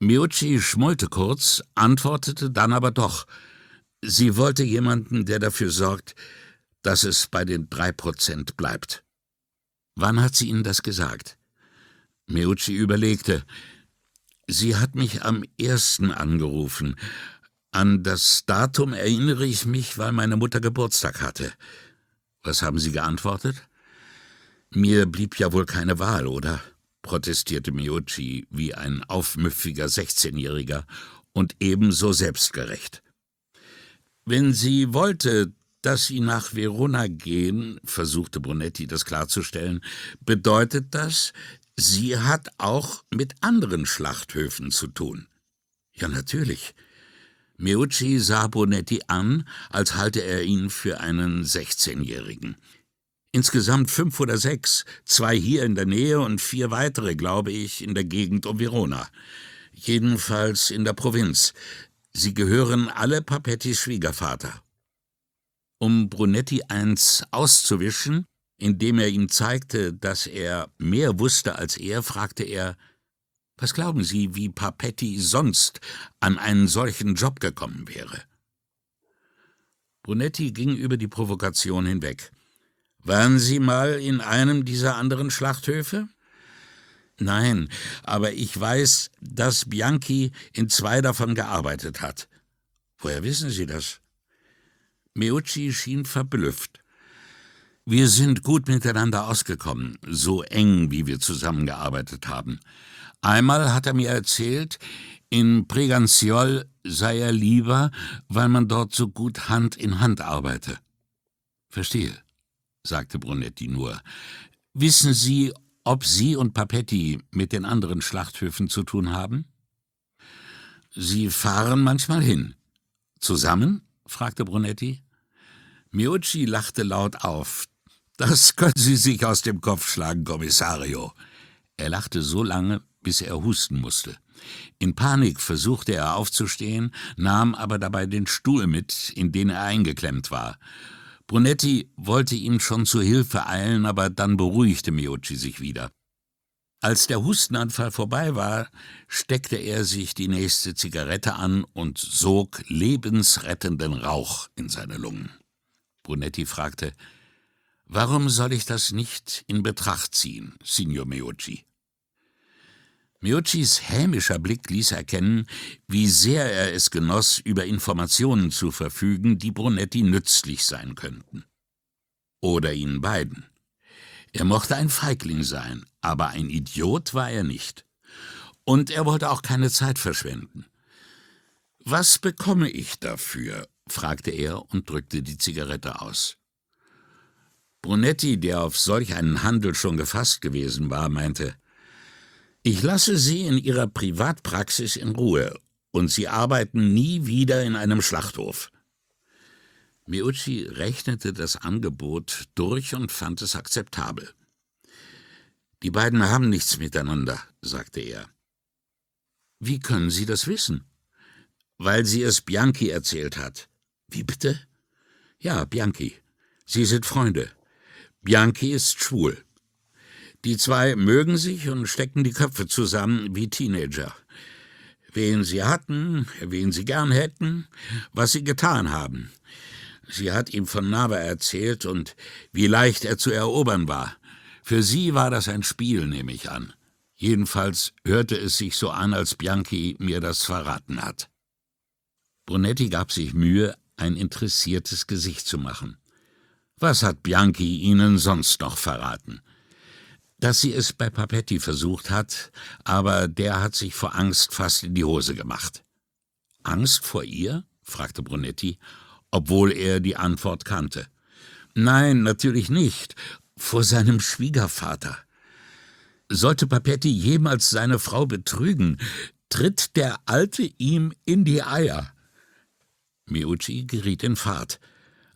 Miucci schmollte kurz, antwortete dann aber doch. Sie wollte jemanden, der dafür sorgt, dass es bei den drei Prozent bleibt. Wann hat sie Ihnen das gesagt? Miucci überlegte. Sie hat mich am ersten angerufen. An das Datum erinnere ich mich, weil meine Mutter Geburtstag hatte. Was haben Sie geantwortet? Mir blieb ja wohl keine Wahl, oder? Protestierte Miucci wie ein aufmüffiger Sechzehnjähriger und ebenso selbstgerecht. Wenn sie wollte, dass sie nach Verona gehen, versuchte Brunetti das klarzustellen, bedeutet das, sie hat auch mit anderen Schlachthöfen zu tun. Ja, natürlich. Miucci sah Brunetti an, als halte er ihn für einen Sechzehnjährigen. Insgesamt fünf oder sechs, zwei hier in der Nähe und vier weitere, glaube ich, in der Gegend um Verona. Jedenfalls in der Provinz. Sie gehören alle Papettis Schwiegervater. Um Brunetti eins auszuwischen, indem er ihm zeigte, dass er mehr wusste als er, fragte er, was glauben Sie, wie Papetti sonst an einen solchen Job gekommen wäre? Brunetti ging über die Provokation hinweg. Waren Sie mal in einem dieser anderen Schlachthöfe? Nein, aber ich weiß, dass Bianchi in zwei davon gearbeitet hat. Woher wissen Sie das? Meucci schien verblüfft. Wir sind gut miteinander ausgekommen, so eng, wie wir zusammengearbeitet haben. Einmal hat er mir erzählt, in Preganciol sei er lieber, weil man dort so gut Hand in Hand arbeite. Verstehe sagte Brunetti nur. Wissen Sie, ob Sie und Papetti mit den anderen Schlachthöfen zu tun haben? Sie fahren manchmal hin. Zusammen? fragte Brunetti. Miucci lachte laut auf. Das können Sie sich aus dem Kopf schlagen, Kommissario. Er lachte so lange, bis er husten musste. In Panik versuchte er aufzustehen, nahm aber dabei den Stuhl mit, in den er eingeklemmt war. Brunetti wollte ihm schon zu Hilfe eilen, aber dann beruhigte Miucci sich wieder. Als der Hustenanfall vorbei war, steckte er sich die nächste Zigarette an und sog lebensrettenden Rauch in seine Lungen. Brunetti fragte, Warum soll ich das nicht in Betracht ziehen, Signor Miucci? Miuccis hämischer Blick ließ erkennen, wie sehr er es genoss, über Informationen zu verfügen, die Brunetti nützlich sein könnten. Oder ihnen beiden. Er mochte ein Feigling sein, aber ein Idiot war er nicht. Und er wollte auch keine Zeit verschwenden. Was bekomme ich dafür? fragte er und drückte die Zigarette aus. Brunetti, der auf solch einen Handel schon gefasst gewesen war, meinte, ich lasse Sie in Ihrer Privatpraxis in Ruhe, und Sie arbeiten nie wieder in einem Schlachthof. Miucci rechnete das Angebot durch und fand es akzeptabel. Die beiden haben nichts miteinander, sagte er. Wie können Sie das wissen? Weil sie es Bianchi erzählt hat. Wie bitte? Ja, Bianchi. Sie sind Freunde. Bianchi ist schwul. Die zwei mögen sich und stecken die Köpfe zusammen wie Teenager. Wen sie hatten, wen sie gern hätten, was sie getan haben. Sie hat ihm von Nava erzählt und wie leicht er zu erobern war. Für sie war das ein Spiel, nehme ich an. Jedenfalls hörte es sich so an, als Bianchi mir das verraten hat. Brunetti gab sich Mühe, ein interessiertes Gesicht zu machen. Was hat Bianchi Ihnen sonst noch verraten? Dass sie es bei Papetti versucht hat, aber der hat sich vor Angst fast in die Hose gemacht. Angst vor ihr? fragte Brunetti, obwohl er die Antwort kannte. Nein, natürlich nicht, vor seinem Schwiegervater. Sollte Papetti jemals seine Frau betrügen, tritt der Alte ihm in die Eier. Miucci geriet in Fahrt.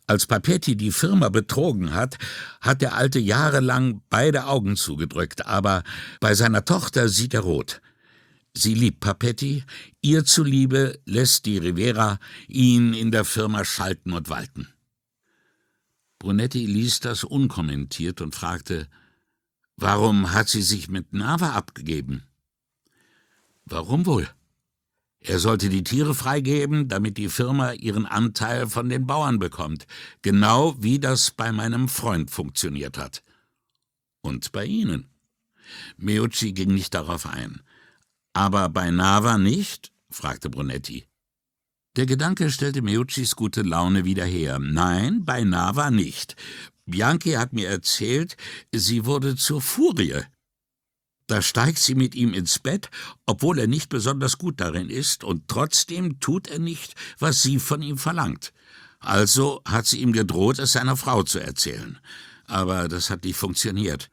Als Papetti die Firma betrogen hat, hat der Alte jahrelang beide Augen zugedrückt, aber bei seiner Tochter sieht er rot. Sie liebt Papetti, ihr zuliebe lässt die Rivera ihn in der Firma schalten und walten. Brunetti ließ das unkommentiert und fragte, warum hat sie sich mit Nava abgegeben? Warum wohl? Er sollte die Tiere freigeben, damit die Firma ihren Anteil von den Bauern bekommt, genau wie das bei meinem Freund funktioniert hat. Und bei Ihnen. Meucci ging nicht darauf ein. Aber bei Nava nicht? fragte Brunetti. Der Gedanke stellte Meuccis gute Laune wieder her. Nein, bei Nava nicht. Bianchi hat mir erzählt, sie wurde zur Furie. Da steigt sie mit ihm ins Bett, obwohl er nicht besonders gut darin ist, und trotzdem tut er nicht, was sie von ihm verlangt. Also hat sie ihm gedroht, es seiner Frau zu erzählen. Aber das hat nicht funktioniert.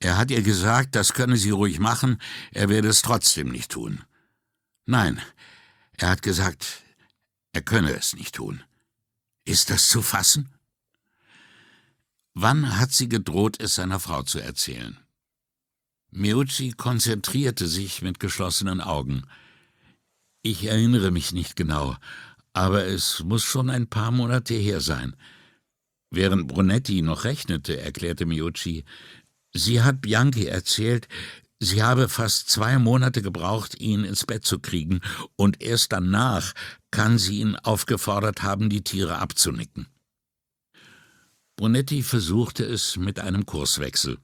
Er hat ihr gesagt, das könne sie ruhig machen, er werde es trotzdem nicht tun. Nein, er hat gesagt, er könne es nicht tun. Ist das zu fassen? Wann hat sie gedroht, es seiner Frau zu erzählen? Meucci konzentrierte sich mit geschlossenen Augen. Ich erinnere mich nicht genau, aber es muss schon ein paar Monate her sein. Während Brunetti noch rechnete, erklärte Meucci, sie hat Bianchi erzählt, sie habe fast zwei Monate gebraucht, ihn ins Bett zu kriegen, und erst danach kann sie ihn aufgefordert haben, die Tiere abzunicken. Brunetti versuchte es mit einem Kurswechsel.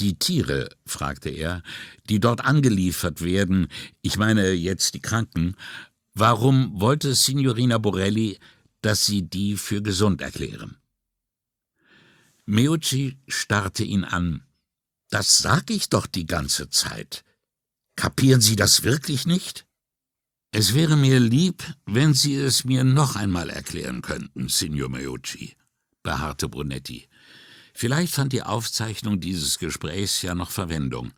Die Tiere, fragte er, die dort angeliefert werden, ich meine jetzt die Kranken, warum wollte Signorina Borelli, dass Sie die für gesund erklären? Meucci starrte ihn an. Das sag ich doch die ganze Zeit. Kapieren Sie das wirklich nicht? Es wäre mir lieb, wenn Sie es mir noch einmal erklären könnten, Signor Meucci, beharrte Brunetti. Vielleicht fand die Aufzeichnung dieses Gesprächs ja noch Verwendung.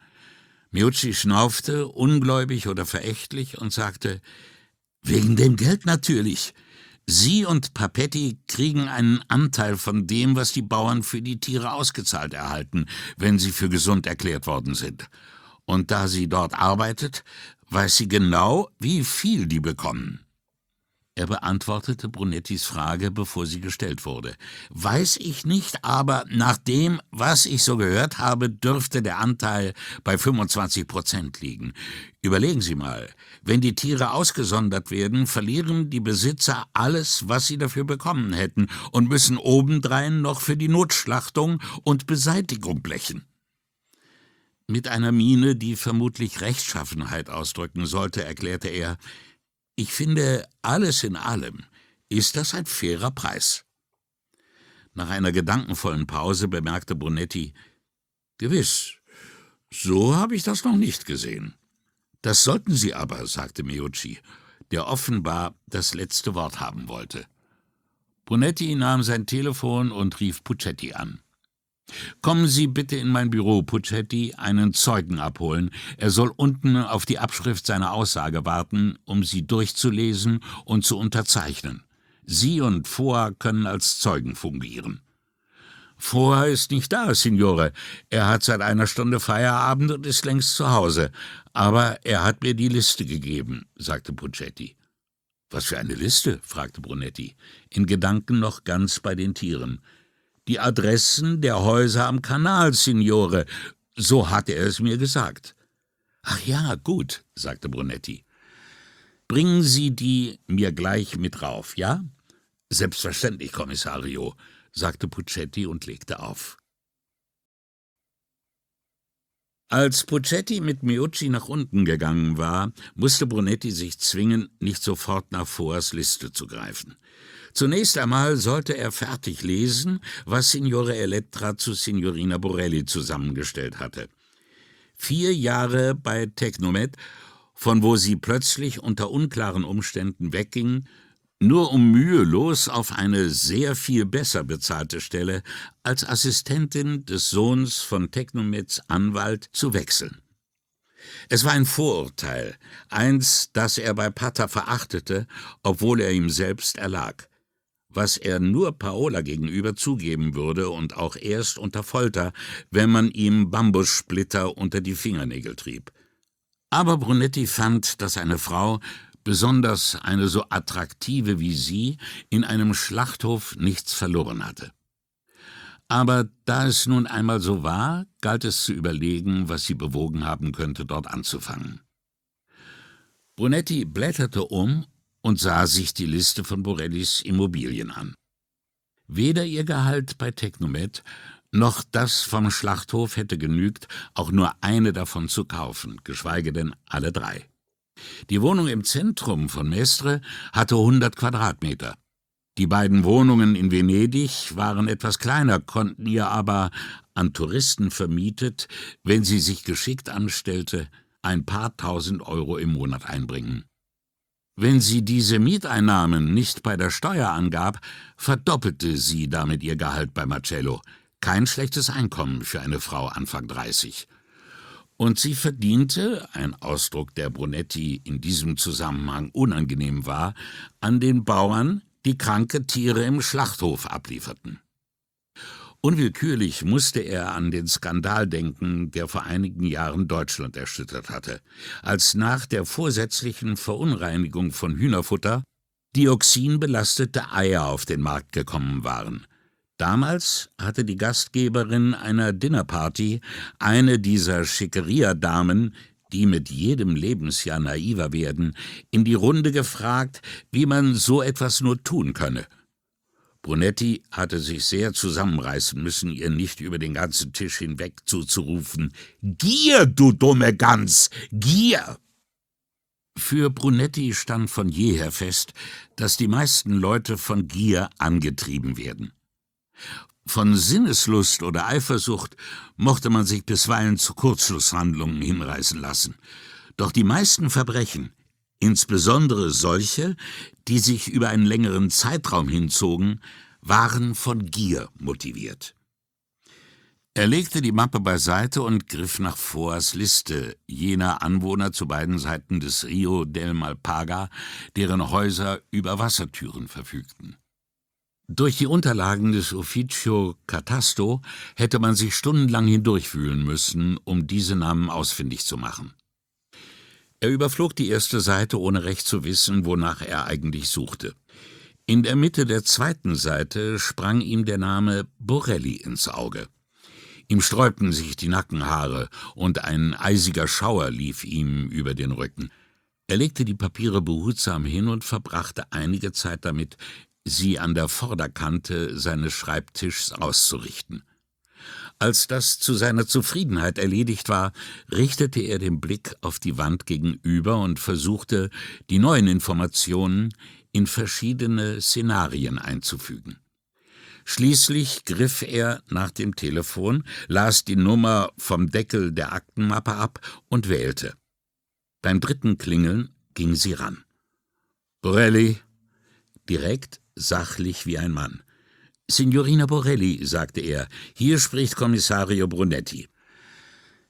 Miucci schnaufte, ungläubig oder verächtlich, und sagte, »Wegen dem Geld natürlich. Sie und Papetti kriegen einen Anteil von dem, was die Bauern für die Tiere ausgezahlt erhalten, wenn sie für gesund erklärt worden sind. Und da sie dort arbeitet, weiß sie genau, wie viel die bekommen.« Er beantwortete Brunettis Frage, bevor sie gestellt wurde. Weiß ich nicht, aber nach dem, was ich so gehört habe, dürfte der Anteil bei 25 Prozent liegen. Überlegen Sie mal, wenn die Tiere ausgesondert werden, verlieren die Besitzer alles, was sie dafür bekommen hätten und müssen obendrein noch für die Notschlachtung und Beseitigung blechen. Mit einer Miene, die vermutlich Rechtschaffenheit ausdrücken sollte, erklärte er, ich finde, alles in allem ist das ein fairer Preis. Nach einer gedankenvollen Pause bemerkte Brunetti, Gewiss, so habe ich das noch nicht gesehen. Das sollten Sie aber, sagte Meucci, der offenbar das letzte Wort haben wollte. Brunetti nahm sein Telefon und rief Puccetti an. Kommen Sie bitte in mein Büro, Puccetti, einen Zeugen abholen. Er soll unten auf die Abschrift seiner Aussage warten, um sie durchzulesen und zu unterzeichnen. Sie und Foa können als Zeugen fungieren. Foa ist nicht da, Signore. Er hat seit einer Stunde Feierabend und ist längst zu Hause. Aber er hat mir die Liste gegeben, sagte Puccetti. Was für eine Liste? fragte Brunetti, in Gedanken noch ganz bei den Tieren die Adressen der Häuser am Kanal, Signore. So hat er es mir gesagt. Ach ja, gut, sagte Brunetti. Bringen Sie die mir gleich mit rauf, ja? Selbstverständlich, Kommissario, sagte Puccetti und legte auf. Als Puccetti mit Miucci nach unten gegangen war, musste Brunetti sich zwingen, nicht sofort nach Foas Liste zu greifen. Zunächst einmal sollte er fertig lesen, was Signore Elettra zu Signorina Borelli zusammengestellt hatte. Vier Jahre bei Technomet, von wo sie plötzlich unter unklaren Umständen wegging, nur um mühelos auf eine sehr viel besser bezahlte Stelle als Assistentin des Sohns von Technomets Anwalt zu wechseln. Es war ein Vorurteil, eins, das er bei Pater verachtete, obwohl er ihm selbst erlag was er nur Paola gegenüber zugeben würde und auch erst unter Folter, wenn man ihm Bambussplitter unter die Fingernägel trieb. Aber Brunetti fand, dass eine Frau, besonders eine so attraktive wie sie, in einem Schlachthof nichts verloren hatte. Aber da es nun einmal so war, galt es zu überlegen, was sie bewogen haben könnte, dort anzufangen. Brunetti blätterte um und sah sich die Liste von Borellis Immobilien an. Weder ihr Gehalt bei Technomet noch das vom Schlachthof hätte genügt, auch nur eine davon zu kaufen, geschweige denn alle drei. Die Wohnung im Zentrum von Mestre hatte 100 Quadratmeter. Die beiden Wohnungen in Venedig waren etwas kleiner, konnten ihr aber, an Touristen vermietet, wenn sie sich geschickt anstellte, ein paar tausend Euro im Monat einbringen. Wenn sie diese Mieteinnahmen nicht bei der Steuer angab, verdoppelte sie damit ihr Gehalt bei Marcello. Kein schlechtes Einkommen für eine Frau Anfang 30. Und sie verdiente, ein Ausdruck, der Brunetti in diesem Zusammenhang unangenehm war, an den Bauern, die kranke Tiere im Schlachthof ablieferten. Unwillkürlich musste er an den Skandal denken, der vor einigen Jahren Deutschland erschüttert hatte, als nach der vorsätzlichen Verunreinigung von Hühnerfutter dioxinbelastete Eier auf den Markt gekommen waren. Damals hatte die Gastgeberin einer Dinnerparty eine dieser Schickeria-Damen, die mit jedem Lebensjahr naiver werden, in die Runde gefragt, wie man so etwas nur tun könne – Brunetti hatte sich sehr zusammenreißen müssen, ihr nicht über den ganzen Tisch hinweg zuzurufen Gier, du dumme Gans, Gier. Für Brunetti stand von jeher fest, dass die meisten Leute von Gier angetrieben werden. Von Sinneslust oder Eifersucht mochte man sich bisweilen zu Kurzschlusshandlungen hinreißen lassen. Doch die meisten Verbrechen, insbesondere solche, die sich über einen längeren Zeitraum hinzogen, waren von Gier motiviert. Er legte die Mappe beiseite und griff nach Foas Liste jener Anwohner zu beiden Seiten des Rio del Malpaga, deren Häuser über Wassertüren verfügten. Durch die Unterlagen des Officio Catasto hätte man sich stundenlang hindurchwühlen müssen, um diese Namen ausfindig zu machen. Er überflog die erste Seite, ohne recht zu wissen, wonach er eigentlich suchte. In der Mitte der zweiten Seite sprang ihm der Name Borelli ins Auge. Ihm sträubten sich die Nackenhaare, und ein eisiger Schauer lief ihm über den Rücken. Er legte die Papiere behutsam hin und verbrachte einige Zeit damit, sie an der Vorderkante seines Schreibtischs auszurichten. Als das zu seiner Zufriedenheit erledigt war, richtete er den Blick auf die Wand gegenüber und versuchte, die neuen Informationen in verschiedene Szenarien einzufügen. Schließlich griff er nach dem Telefon, las die Nummer vom Deckel der Aktenmappe ab und wählte. Beim dritten Klingeln ging sie ran. Borelli, direkt, sachlich wie ein Mann. Signorina Borelli, sagte er, hier spricht Kommissario Brunetti.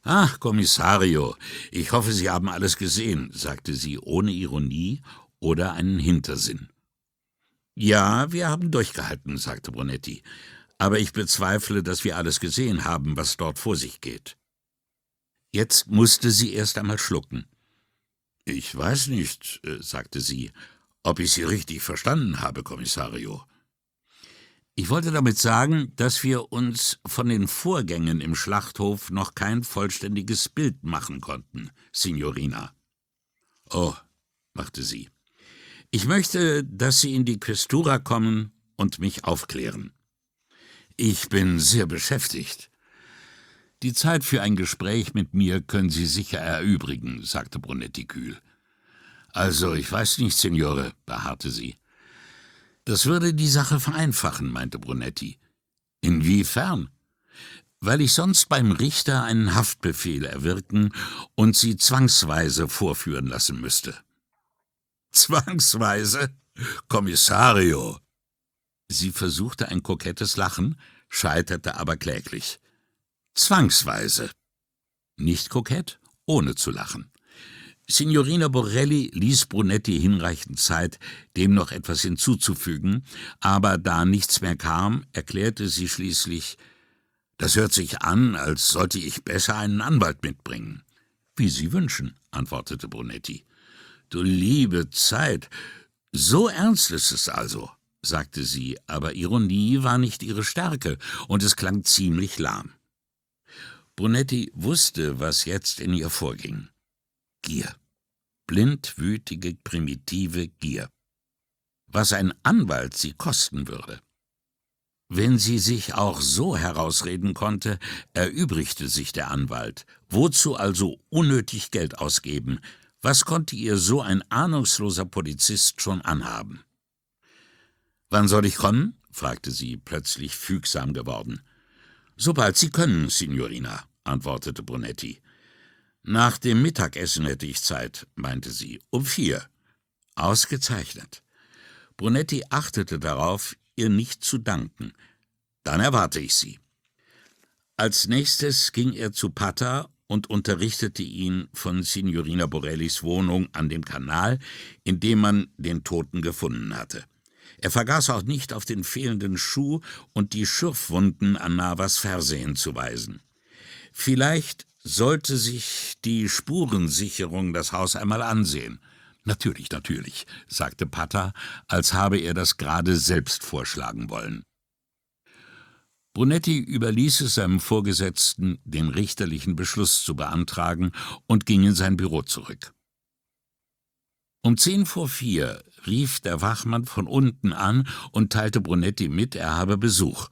Ach, Kommissario, ich hoffe, Sie haben alles gesehen, sagte sie ohne Ironie oder einen Hintersinn. Ja, wir haben durchgehalten, sagte Brunetti, aber ich bezweifle, dass wir alles gesehen haben, was dort vor sich geht. Jetzt musste sie erst einmal schlucken. Ich weiß nicht, äh, sagte sie, ob ich Sie richtig verstanden habe, Kommissario. Ich wollte damit sagen, dass wir uns von den Vorgängen im Schlachthof noch kein vollständiges Bild machen konnten, Signorina. Oh, machte sie. Ich möchte, dass Sie in die Questura kommen und mich aufklären. Ich bin sehr beschäftigt. Die Zeit für ein Gespräch mit mir können Sie sicher erübrigen, sagte Brunetti kühl. Also, ich weiß nicht, Signore, beharrte sie. Das würde die Sache vereinfachen, meinte Brunetti. Inwiefern? Weil ich sonst beim Richter einen Haftbefehl erwirken und sie zwangsweise vorführen lassen müsste. Zwangsweise? Kommissario! Sie versuchte ein kokettes Lachen, scheiterte aber kläglich. Zwangsweise. Nicht kokett, ohne zu lachen. Signorina Borelli ließ Brunetti hinreichend Zeit, dem noch etwas hinzuzufügen, aber da nichts mehr kam, erklärte sie schließlich Das hört sich an, als sollte ich besser einen Anwalt mitbringen. Wie Sie wünschen, antwortete Brunetti. Du liebe Zeit, so ernst ist es also, sagte sie, aber Ironie war nicht ihre Stärke, und es klang ziemlich lahm. Brunetti wusste, was jetzt in ihr vorging. Gier. blindwütige, primitive Gier. Was ein Anwalt sie kosten würde. Wenn sie sich auch so herausreden konnte, erübrigte sich der Anwalt. Wozu also unnötig Geld ausgeben? Was konnte ihr so ein ahnungsloser Polizist schon anhaben? Wann soll ich kommen? fragte sie, plötzlich fügsam geworden. Sobald Sie können, Signorina, antwortete Brunetti. Nach dem Mittagessen hätte ich Zeit, meinte sie. Um vier. Ausgezeichnet. Brunetti achtete darauf, ihr nicht zu danken. Dann erwarte ich Sie. Als nächstes ging er zu Pata und unterrichtete ihn von Signorina Borellis Wohnung an dem Kanal, in dem man den Toten gefunden hatte. Er vergaß auch nicht, auf den fehlenden Schuh und die Schürfwunden an Navas Ferse hinzuweisen. Vielleicht sollte sich die Spurensicherung das Haus einmal ansehen. Natürlich, natürlich, sagte Pata, als habe er das gerade selbst vorschlagen wollen. Brunetti überließ es seinem Vorgesetzten, den richterlichen Beschluss zu beantragen und ging in sein Büro zurück. Um zehn vor vier rief der Wachmann von unten an und teilte Brunetti mit, er habe Besuch.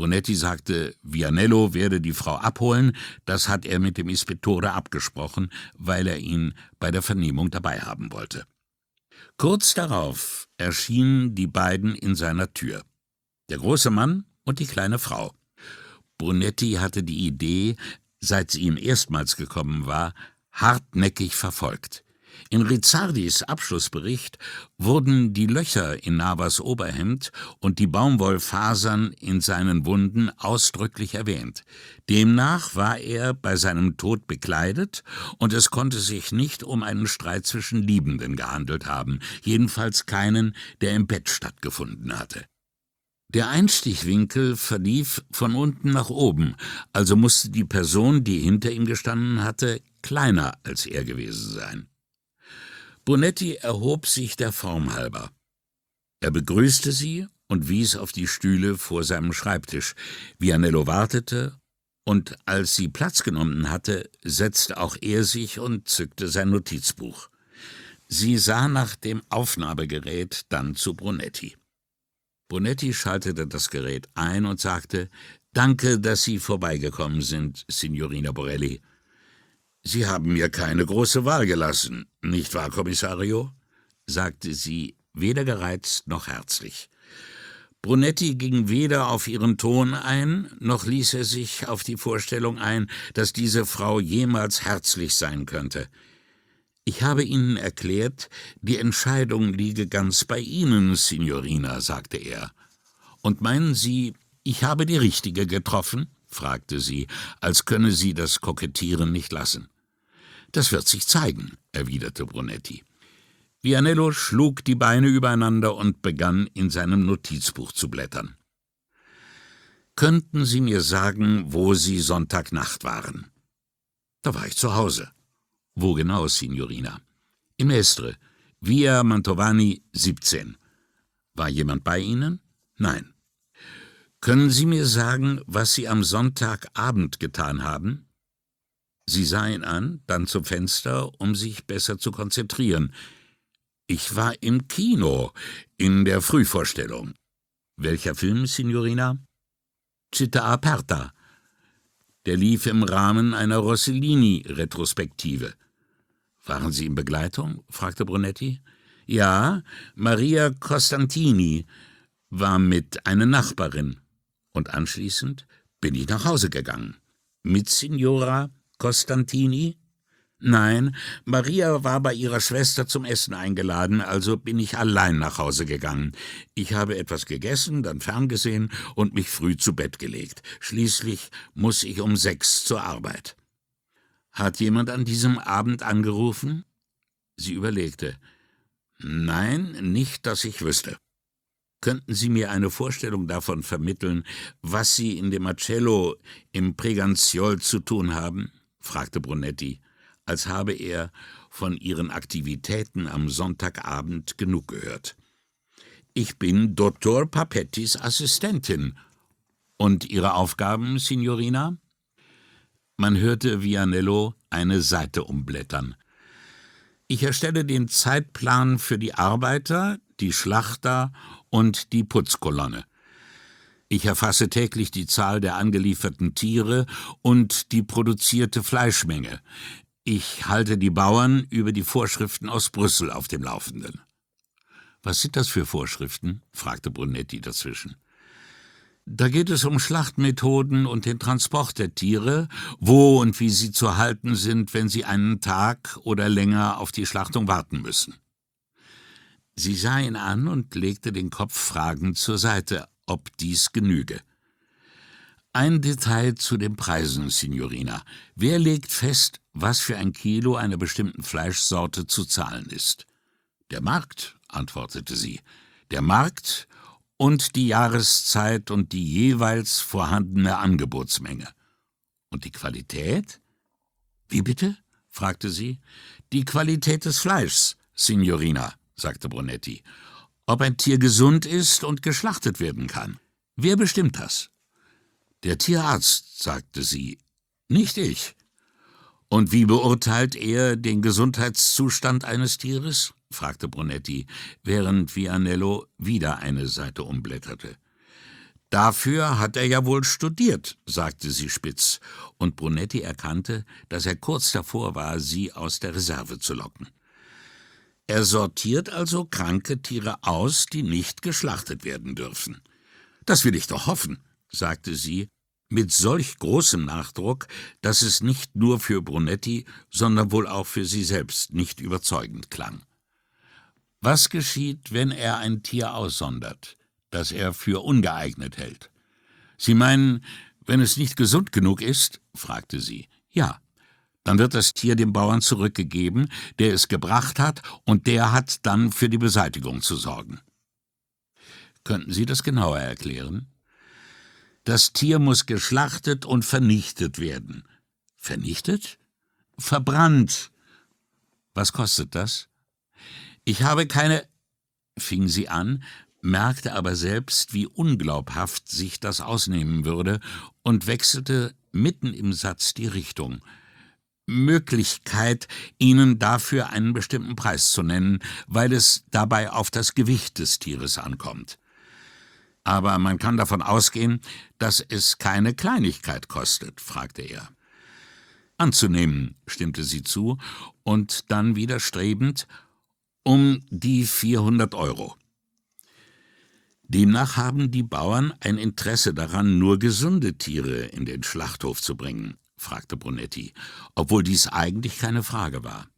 Brunetti sagte, Vianello werde die Frau abholen, das hat er mit dem Ispettore abgesprochen, weil er ihn bei der Vernehmung dabei haben wollte. Kurz darauf erschienen die beiden in seiner Tür. Der große Mann und die kleine Frau. Brunetti hatte die Idee, seit sie ihm erstmals gekommen war, hartnäckig verfolgt. In Rizzardis Abschlussbericht wurden die Löcher in Navas Oberhemd und die Baumwollfasern in seinen Wunden ausdrücklich erwähnt. Demnach war er bei seinem Tod bekleidet und es konnte sich nicht um einen Streit zwischen Liebenden gehandelt haben, jedenfalls keinen, der im Bett stattgefunden hatte. Der Einstichwinkel verlief von unten nach oben, also musste die Person, die hinter ihm gestanden hatte, kleiner als er gewesen sein. Bonetti erhob sich der Form halber. Er begrüßte sie und wies auf die Stühle vor seinem Schreibtisch. Vianello wartete, und als sie Platz genommen hatte, setzte auch er sich und zückte sein Notizbuch. Sie sah nach dem Aufnahmegerät, dann zu Brunetti. Brunetti schaltete das Gerät ein und sagte, Danke, dass Sie vorbeigekommen sind, Signorina Borelli. Sie haben mir keine große Wahl gelassen, nicht wahr, Kommissario? sagte sie, weder gereizt noch herzlich. Brunetti ging weder auf ihren Ton ein, noch ließ er sich auf die Vorstellung ein, dass diese Frau jemals herzlich sein könnte. Ich habe Ihnen erklärt, die Entscheidung liege ganz bei Ihnen, Signorina, sagte er. Und meinen Sie, ich habe die richtige getroffen? fragte sie, als könne sie das Kokettieren nicht lassen. Das wird sich zeigen, erwiderte Brunetti. Vianello schlug die Beine übereinander und begann in seinem Notizbuch zu blättern. Könnten Sie mir sagen, wo Sie Sonntagnacht waren? Da war ich zu Hause. Wo genau, Signorina? In Mestre, Via Mantovani 17. War jemand bei Ihnen? Nein. Können Sie mir sagen, was Sie am Sonntagabend getan haben? Sie sah ihn an, dann zum Fenster, um sich besser zu konzentrieren. Ich war im Kino, in der Frühvorstellung. Welcher Film, Signorina? Città Aperta. Der lief im Rahmen einer Rossellini-Retrospektive. Waren Sie in Begleitung? fragte Brunetti. Ja, Maria Costantini war mit einer Nachbarin. Und anschließend bin ich nach Hause gegangen. Mit Signora Costantini? Nein, Maria war bei ihrer Schwester zum Essen eingeladen, also bin ich allein nach Hause gegangen. Ich habe etwas gegessen, dann ferngesehen und mich früh zu Bett gelegt. Schließlich muss ich um sechs zur Arbeit. Hat jemand an diesem Abend angerufen? Sie überlegte. Nein, nicht, dass ich wüsste. Könnten Sie mir eine Vorstellung davon vermitteln, was Sie in dem Marcello im Preganziol zu tun haben? Fragte Brunetti, als habe er von ihren Aktivitäten am Sonntagabend genug gehört. Ich bin Dottor Papettis Assistentin. Und Ihre Aufgaben, Signorina? Man hörte Vianello eine Seite umblättern. Ich erstelle den Zeitplan für die Arbeiter, die Schlachter und die Putzkolonne. Ich erfasse täglich die Zahl der angelieferten Tiere und die produzierte Fleischmenge. Ich halte die Bauern über die Vorschriften aus Brüssel auf dem Laufenden. Was sind das für Vorschriften? fragte Brunetti dazwischen. Da geht es um Schlachtmethoden und den Transport der Tiere, wo und wie sie zu halten sind, wenn sie einen Tag oder länger auf die Schlachtung warten müssen. Sie sah ihn an und legte den Kopf fragend zur Seite, ob dies genüge. Ein Detail zu den Preisen, Signorina. Wer legt fest, was für ein Kilo einer bestimmten Fleischsorte zu zahlen ist? Der Markt, antwortete sie. Der Markt und die Jahreszeit und die jeweils vorhandene Angebotsmenge. Und die Qualität? Wie bitte? fragte sie. Die Qualität des Fleischs, Signorina, sagte Brunetti. Ob ein Tier gesund ist und geschlachtet werden kann. Wer bestimmt das? Der Tierarzt, sagte sie. Nicht ich. Und wie beurteilt er den Gesundheitszustand eines Tieres? fragte Brunetti, während Vianello wieder eine Seite umblätterte. Dafür hat er ja wohl studiert, sagte sie spitz, und Brunetti erkannte, dass er kurz davor war, sie aus der Reserve zu locken. Er sortiert also kranke Tiere aus, die nicht geschlachtet werden dürfen. Das will ich doch hoffen, sagte sie, mit solch großem Nachdruck, dass es nicht nur für Brunetti, sondern wohl auch für sie selbst nicht überzeugend klang. Was geschieht, wenn er ein Tier aussondert, das er für ungeeignet hält? Sie meinen, wenn es nicht gesund genug ist? fragte sie. Ja. Dann wird das Tier dem Bauern zurückgegeben, der es gebracht hat, und der hat dann für die Beseitigung zu sorgen. Könnten Sie das genauer erklären? Das Tier muss geschlachtet und vernichtet werden. Vernichtet? Verbrannt. Was kostet das? Ich habe keine, fing sie an, merkte aber selbst, wie unglaubhaft sich das ausnehmen würde und wechselte mitten im Satz die Richtung. Möglichkeit, Ihnen dafür einen bestimmten Preis zu nennen, weil es dabei auf das Gewicht des Tieres ankommt. Aber man kann davon ausgehen, dass es keine Kleinigkeit kostet, fragte er. Anzunehmen, stimmte sie zu, und dann widerstrebend, um die 400 Euro. Demnach haben die Bauern ein Interesse daran, nur gesunde Tiere in den Schlachthof zu bringen, fragte Brunetti, obwohl dies eigentlich keine Frage war.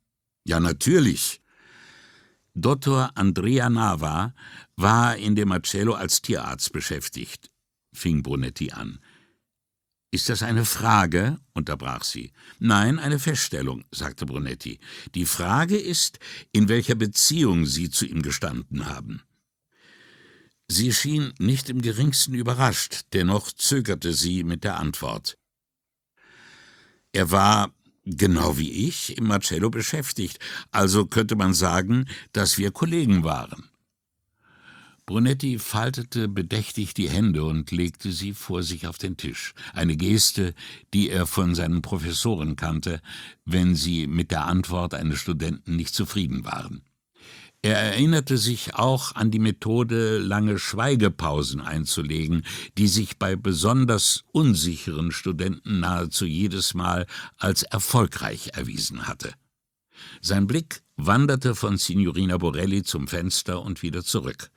Ja, natürlich. Dr. Andrea Nava war in dem Marcello als Tierarzt beschäftigt, fing Brunetti an. Ist das eine Frage? unterbrach sie. Nein, eine Feststellung, sagte Brunetti. Die Frage ist, in welcher Beziehung Sie zu ihm gestanden haben. Sie schien nicht im geringsten überrascht, dennoch zögerte sie mit der Antwort. Er war, genau wie ich, im Marcello beschäftigt, also könnte man sagen, dass wir Kollegen waren. Brunetti faltete bedächtig die Hände und legte sie vor sich auf den Tisch, eine Geste, die er von seinen Professoren kannte, wenn sie mit der Antwort eines Studenten nicht zufrieden waren. Er erinnerte sich auch an die Methode, lange Schweigepausen einzulegen, die sich bei besonders unsicheren Studenten nahezu jedes Mal als erfolgreich erwiesen hatte. Sein Blick wanderte von Signorina Borelli zum Fenster und wieder zurück.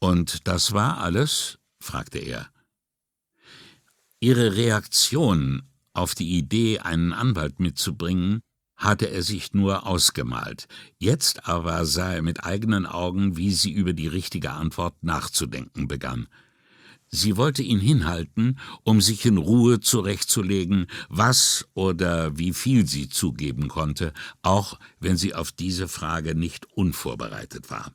Und das war alles? fragte er. Ihre Reaktion auf die Idee, einen Anwalt mitzubringen, hatte er sich nur ausgemalt. Jetzt aber sah er mit eigenen Augen, wie sie über die richtige Antwort nachzudenken begann. Sie wollte ihn hinhalten, um sich in Ruhe zurechtzulegen, was oder wie viel sie zugeben konnte, auch wenn sie auf diese Frage nicht unvorbereitet war.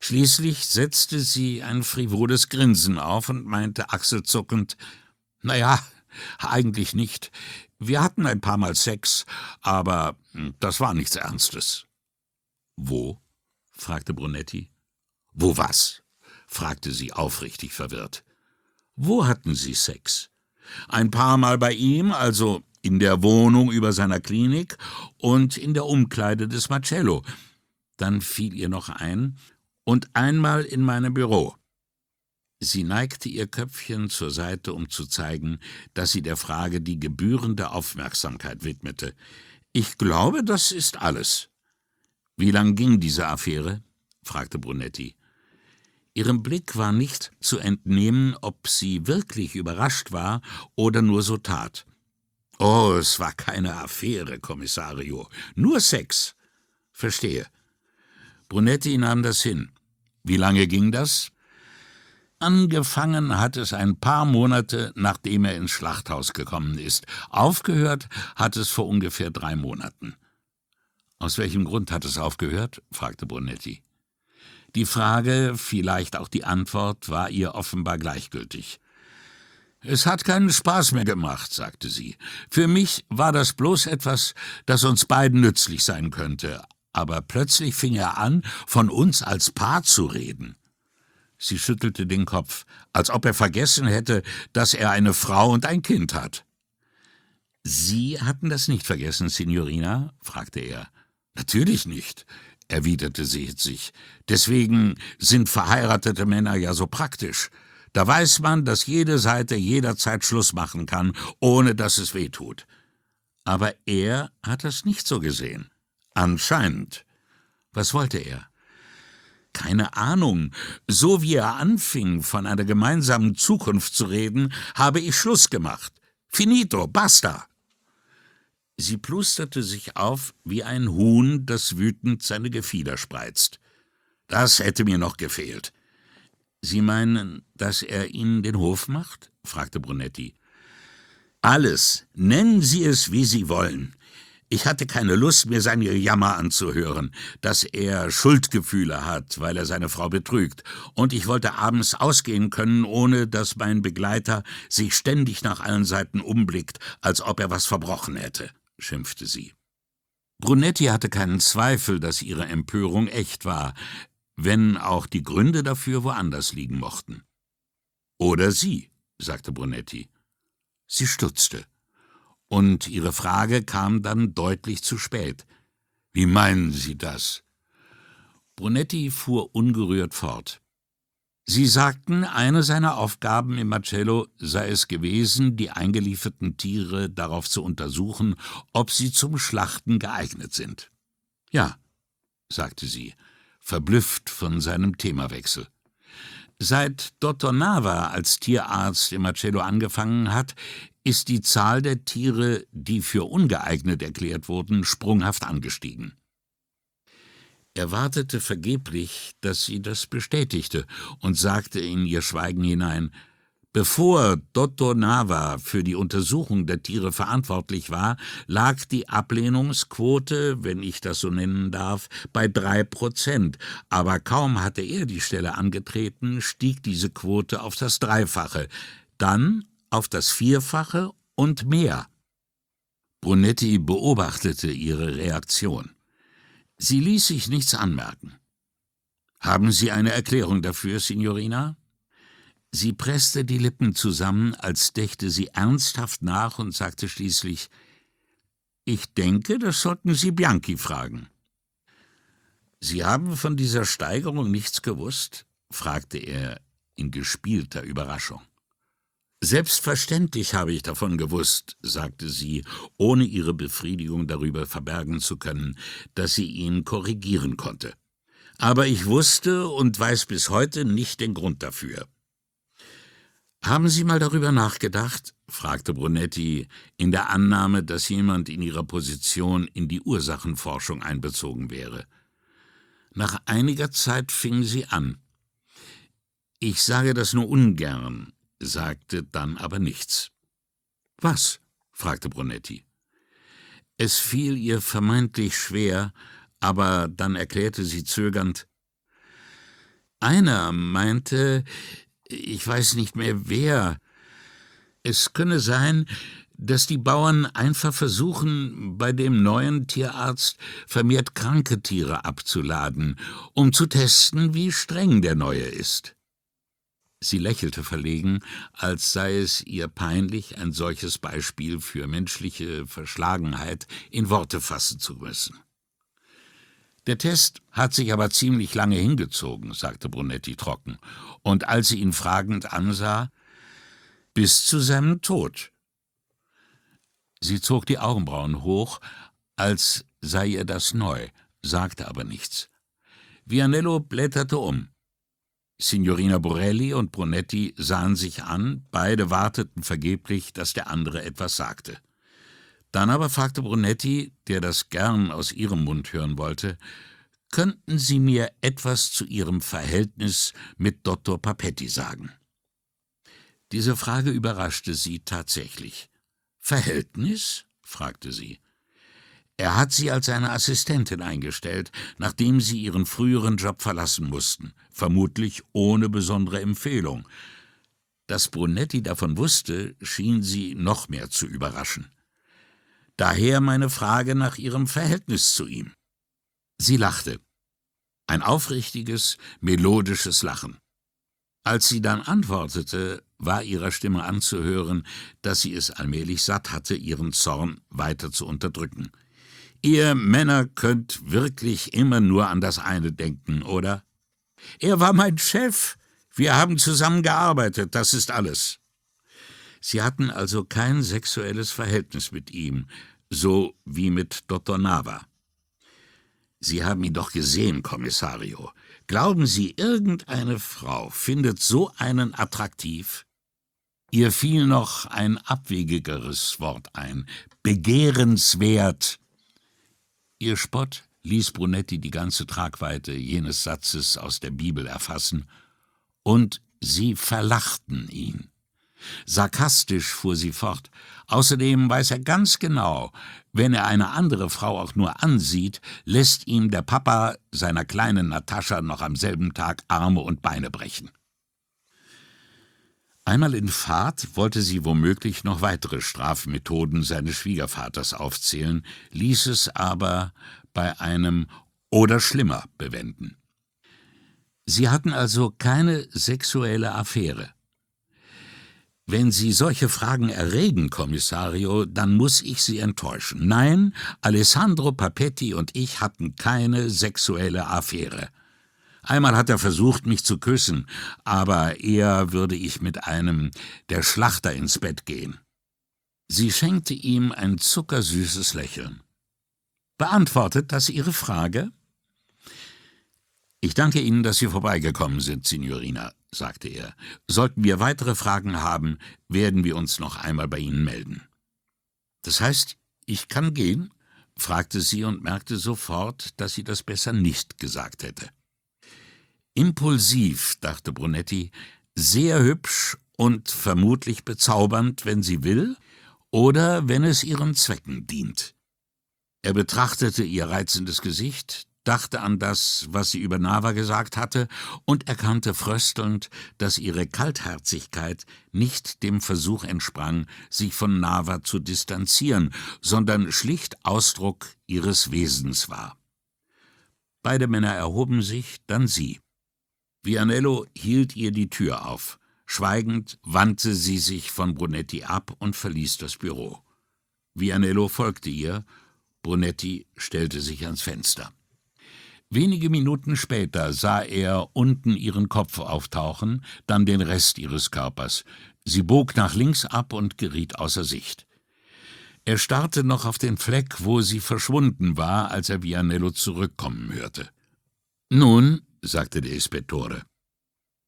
Schließlich setzte sie ein frivoles Grinsen auf und meinte achselzuckend, na ja, eigentlich nicht. Wir hatten ein paar Mal Sex, aber hm, das war nichts Ernstes. Wo? fragte Brunetti. Wo was? fragte sie aufrichtig verwirrt. Wo hatten Sie Sex? Ein paar Mal bei ihm, also in der Wohnung über seiner Klinik und in der Umkleide des Marcello. Dann fiel ihr noch ein, und einmal in meinem Büro. Sie neigte ihr Köpfchen zur Seite, um zu zeigen, dass sie der Frage die gebührende Aufmerksamkeit widmete. Ich glaube, das ist alles. Wie lang ging diese Affäre? fragte Brunetti. Ihrem Blick war nicht zu entnehmen, ob sie wirklich überrascht war oder nur so tat. Oh, es war keine Affäre, Kommissario, nur Sex. Verstehe. Brunetti nahm das hin. Wie lange ging das? Angefangen hat es ein paar Monate, nachdem er ins Schlachthaus gekommen ist. Aufgehört hat es vor ungefähr drei Monaten. Aus welchem Grund hat es aufgehört? fragte Brunetti. Die Frage, vielleicht auch die Antwort, war ihr offenbar gleichgültig. Es hat keinen Spaß mehr gemacht, sagte sie. Für mich war das bloß etwas, das uns beiden nützlich sein könnte. Aber plötzlich fing er an, von uns als Paar zu reden. Sie schüttelte den Kopf, als ob er vergessen hätte, dass er eine Frau und ein Kind hat. Sie hatten das nicht vergessen, Signorina? fragte er. Natürlich nicht, erwiderte sie hitzig. Deswegen sind verheiratete Männer ja so praktisch. Da weiß man, dass jede Seite jederzeit Schluss machen kann, ohne dass es weh tut. Aber er hat das nicht so gesehen. Anscheinend. Was wollte er? Keine Ahnung. So wie er anfing, von einer gemeinsamen Zukunft zu reden, habe ich Schluss gemacht. Finito, basta. Sie plusterte sich auf wie ein Huhn, das wütend seine Gefieder spreizt. Das hätte mir noch gefehlt. Sie meinen, dass er Ihnen den Hof macht? fragte Brunetti. Alles, nennen Sie es, wie Sie wollen. Ich hatte keine Lust, mir seine Jammer anzuhören, dass er Schuldgefühle hat, weil er seine Frau betrügt, und ich wollte abends ausgehen können, ohne dass mein Begleiter sich ständig nach allen Seiten umblickt, als ob er was verbrochen hätte, schimpfte sie. Brunetti hatte keinen Zweifel, dass ihre Empörung echt war, wenn auch die Gründe dafür woanders liegen mochten. Oder sie, sagte Brunetti. Sie stutzte und Ihre Frage kam dann deutlich zu spät. Wie meinen Sie das? Brunetti fuhr ungerührt fort. Sie sagten, eine seiner Aufgaben im Marcello sei es gewesen, die eingelieferten Tiere darauf zu untersuchen, ob sie zum Schlachten geeignet sind. Ja, sagte sie, verblüfft von seinem Themawechsel. Seit Dottor Nava als Tierarzt im Marcello angefangen hat, ist die Zahl der Tiere, die für ungeeignet erklärt wurden, sprunghaft angestiegen. Er wartete vergeblich, dass sie das bestätigte und sagte in ihr Schweigen hinein, Bevor Dottor Nava für die Untersuchung der Tiere verantwortlich war, lag die Ablehnungsquote, wenn ich das so nennen darf, bei drei Prozent. Aber kaum hatte er die Stelle angetreten, stieg diese Quote auf das Dreifache. Dann auf das Vierfache und mehr. Brunetti beobachtete ihre Reaktion. Sie ließ sich nichts anmerken. Haben Sie eine Erklärung dafür, Signorina? Sie presste die Lippen zusammen, als dächte sie ernsthaft nach und sagte schließlich Ich denke, das sollten Sie Bianchi fragen. Sie haben von dieser Steigerung nichts gewusst? fragte er in gespielter Überraschung. Selbstverständlich habe ich davon gewusst, sagte sie, ohne ihre Befriedigung darüber verbergen zu können, dass sie ihn korrigieren konnte. Aber ich wusste und weiß bis heute nicht den Grund dafür. Haben Sie mal darüber nachgedacht? fragte Brunetti, in der Annahme, dass jemand in ihrer Position in die Ursachenforschung einbezogen wäre. Nach einiger Zeit fing sie an. Ich sage das nur ungern, sagte dann aber nichts. Was? fragte Brunetti. Es fiel ihr vermeintlich schwer, aber dann erklärte sie zögernd Einer meinte, ich weiß nicht mehr wer, es könne sein, dass die Bauern einfach versuchen, bei dem neuen Tierarzt vermehrt kranke Tiere abzuladen, um zu testen, wie streng der neue ist. Sie lächelte verlegen, als sei es ihr peinlich, ein solches Beispiel für menschliche Verschlagenheit in Worte fassen zu müssen. Der Test hat sich aber ziemlich lange hingezogen, sagte Brunetti trocken, und als sie ihn fragend ansah, bis zu seinem Tod. Sie zog die Augenbrauen hoch, als sei ihr das neu, sagte aber nichts. Vianello blätterte um. Signorina Borelli und Brunetti sahen sich an, beide warteten vergeblich, dass der andere etwas sagte. Dann aber fragte Brunetti, der das gern aus ihrem Mund hören wollte, könnten Sie mir etwas zu Ihrem Verhältnis mit Dottor Papetti sagen? Diese Frage überraschte sie tatsächlich. Verhältnis? fragte sie. Er hat sie als seine Assistentin eingestellt, nachdem sie ihren früheren Job verlassen mussten, vermutlich ohne besondere Empfehlung. Dass Brunetti davon wusste, schien sie noch mehr zu überraschen. Daher meine Frage nach ihrem Verhältnis zu ihm. Sie lachte. Ein aufrichtiges, melodisches Lachen. Als sie dann antwortete, war ihrer Stimme anzuhören, dass sie es allmählich satt hatte, ihren Zorn weiter zu unterdrücken. Ihr Männer könnt wirklich immer nur an das eine denken, oder? Er war mein Chef. Wir haben zusammen gearbeitet, das ist alles. Sie hatten also kein sexuelles Verhältnis mit ihm, so wie mit Dr. Nava. Sie haben ihn doch gesehen, Kommissario. Glauben Sie, irgendeine Frau findet so einen attraktiv? Ihr fiel noch ein abwegigeres Wort ein. Begehrenswert. Ihr Spott ließ Brunetti die ganze Tragweite jenes Satzes aus der Bibel erfassen, und sie verlachten ihn. Sarkastisch fuhr sie fort. Außerdem weiß er ganz genau, wenn er eine andere Frau auch nur ansieht, lässt ihm der Papa seiner kleinen Natascha noch am selben Tag Arme und Beine brechen. Einmal in Fahrt wollte sie womöglich noch weitere Strafmethoden seines Schwiegervaters aufzählen, ließ es aber bei einem oder schlimmer bewenden. Sie hatten also keine sexuelle Affäre. Wenn Sie solche Fragen erregen, Kommissario, dann muss ich Sie enttäuschen. Nein, Alessandro Papetti und ich hatten keine sexuelle Affäre. Einmal hat er versucht, mich zu küssen, aber eher würde ich mit einem der Schlachter ins Bett gehen. Sie schenkte ihm ein zuckersüßes Lächeln. Beantwortet das Ihre Frage? Ich danke Ihnen, dass Sie vorbeigekommen sind, Signorina, sagte er. Sollten wir weitere Fragen haben, werden wir uns noch einmal bei Ihnen melden. Das heißt, ich kann gehen? fragte sie und merkte sofort, dass sie das besser nicht gesagt hätte. Impulsiv, dachte Brunetti, sehr hübsch und vermutlich bezaubernd, wenn sie will, oder wenn es ihren Zwecken dient. Er betrachtete ihr reizendes Gesicht, dachte an das, was sie über Nava gesagt hatte, und erkannte fröstelnd, dass ihre Kaltherzigkeit nicht dem Versuch entsprang, sich von Nava zu distanzieren, sondern schlicht Ausdruck ihres Wesens war. Beide Männer erhoben sich, dann sie. Vianello hielt ihr die Tür auf. Schweigend wandte sie sich von Brunetti ab und verließ das Büro. Vianello folgte ihr, Brunetti stellte sich ans Fenster. Wenige Minuten später sah er unten ihren Kopf auftauchen, dann den Rest ihres Körpers. Sie bog nach links ab und geriet außer Sicht. Er starrte noch auf den Fleck, wo sie verschwunden war, als er Vianello zurückkommen hörte. Nun, sagte der Ispettore.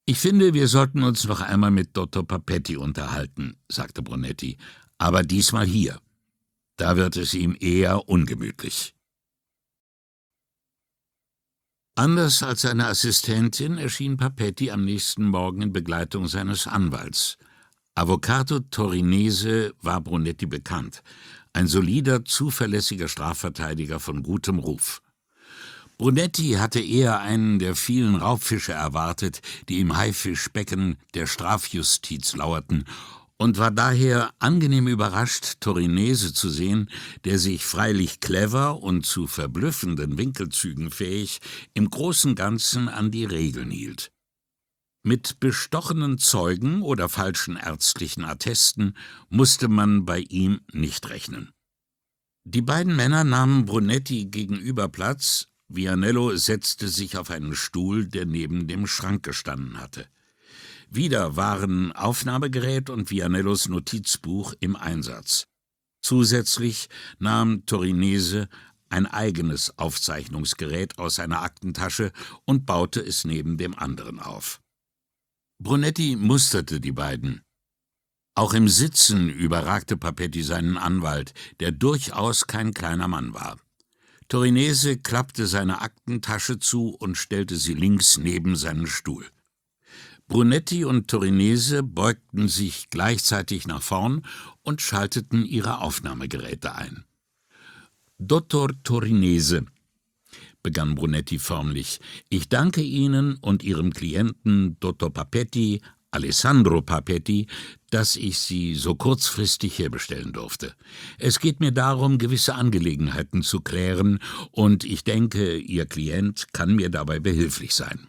Ich finde, wir sollten uns noch einmal mit Dottor Papetti unterhalten, sagte Brunetti, aber diesmal hier. Da wird es ihm eher ungemütlich. Anders als seine Assistentin erschien Papetti am nächsten Morgen in Begleitung seines Anwalts. Avvocato Torinese war Brunetti bekannt, ein solider, zuverlässiger Strafverteidiger von gutem Ruf. Brunetti hatte eher einen der vielen Raubfische erwartet, die im Haifischbecken der Strafjustiz lauerten, und war daher angenehm überrascht, Torinese zu sehen, der sich freilich clever und zu verblüffenden Winkelzügen fähig im großen Ganzen an die Regeln hielt. Mit bestochenen Zeugen oder falschen ärztlichen Attesten musste man bei ihm nicht rechnen. Die beiden Männer nahmen Brunetti gegenüber Platz, Vianello setzte sich auf einen Stuhl, der neben dem Schrank gestanden hatte. Wieder waren Aufnahmegerät und Vianellos Notizbuch im Einsatz. Zusätzlich nahm Torinese ein eigenes Aufzeichnungsgerät aus seiner Aktentasche und baute es neben dem anderen auf. Brunetti musterte die beiden. Auch im Sitzen überragte Papetti seinen Anwalt, der durchaus kein kleiner Mann war. Torinese klappte seine Aktentasche zu und stellte sie links neben seinen Stuhl. Brunetti und Torinese beugten sich gleichzeitig nach vorn und schalteten ihre Aufnahmegeräte ein. Dottor Torinese, begann Brunetti förmlich, ich danke Ihnen und Ihrem Klienten Dottor Papetti, Alessandro Papetti, dass ich Sie so kurzfristig herbestellen durfte. Es geht mir darum, gewisse Angelegenheiten zu klären, und ich denke, Ihr Klient kann mir dabei behilflich sein.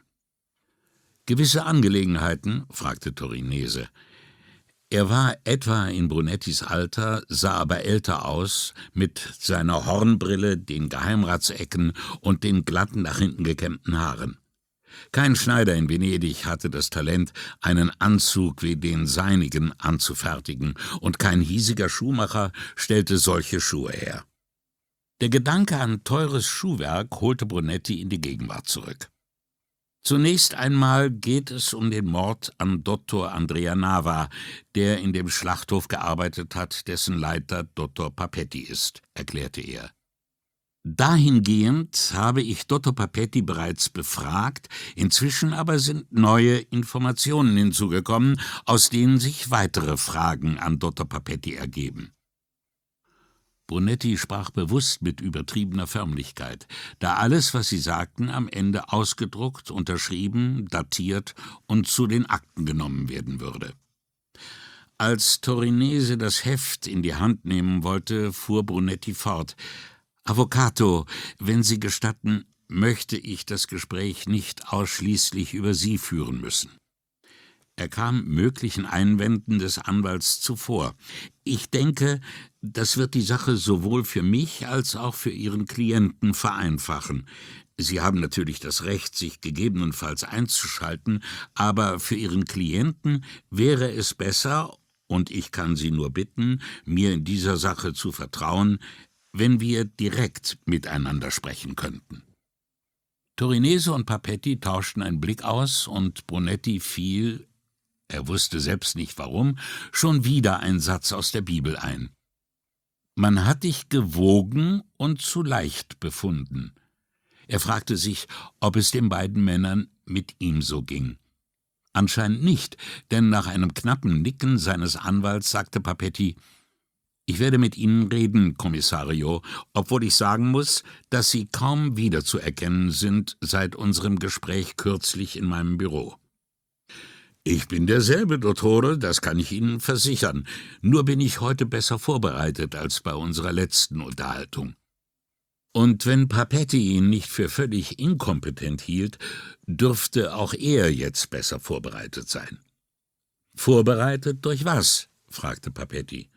Gewisse Angelegenheiten? fragte Torinese. Er war etwa in Brunettis Alter, sah aber älter aus, mit seiner Hornbrille, den Geheimratsecken und den glatten nach hinten gekämmten Haaren. Kein Schneider in Venedig hatte das Talent, einen Anzug wie den seinigen anzufertigen, und kein hiesiger Schuhmacher stellte solche Schuhe her. Der Gedanke an teures Schuhwerk holte Brunetti in die Gegenwart zurück. Zunächst einmal geht es um den Mord an Dr. Andrea Nava, der in dem Schlachthof gearbeitet hat, dessen Leiter Dr. Papetti ist, erklärte er. Dahingehend habe ich Dotto Papetti bereits befragt, inzwischen aber sind neue Informationen hinzugekommen, aus denen sich weitere Fragen an Dotto Papetti ergeben. Brunetti sprach bewusst mit übertriebener Förmlichkeit, da alles, was sie sagten, am Ende ausgedruckt, unterschrieben, datiert und zu den Akten genommen werden würde. Als Torinese das Heft in die Hand nehmen wollte, fuhr Brunetti fort. Avocato, wenn Sie gestatten, möchte ich das Gespräch nicht ausschließlich über Sie führen müssen. Er kam möglichen Einwänden des Anwalts zuvor. Ich denke, das wird die Sache sowohl für mich als auch für Ihren Klienten vereinfachen. Sie haben natürlich das Recht, sich gegebenenfalls einzuschalten, aber für Ihren Klienten wäre es besser, und ich kann Sie nur bitten, mir in dieser Sache zu vertrauen, wenn wir direkt miteinander sprechen könnten. Torinese und Papetti tauschten einen Blick aus, und Brunetti fiel, er wusste selbst nicht warum, schon wieder ein Satz aus der Bibel ein. Man hat dich gewogen und zu leicht befunden. Er fragte sich, ob es den beiden Männern mit ihm so ging. Anscheinend nicht, denn nach einem knappen Nicken seines Anwalts sagte Papetti Ich werde mit Ihnen reden, Kommissario, obwohl ich sagen muss, dass Sie kaum wiederzuerkennen sind seit unserem Gespräch kürzlich in meinem Büro. Ich bin derselbe, Dottore, das kann ich Ihnen versichern. Nur bin ich heute besser vorbereitet als bei unserer letzten Unterhaltung. Und wenn Papetti ihn nicht für völlig inkompetent hielt, dürfte auch er jetzt besser vorbereitet sein. Vorbereitet durch was? fragte Papetti.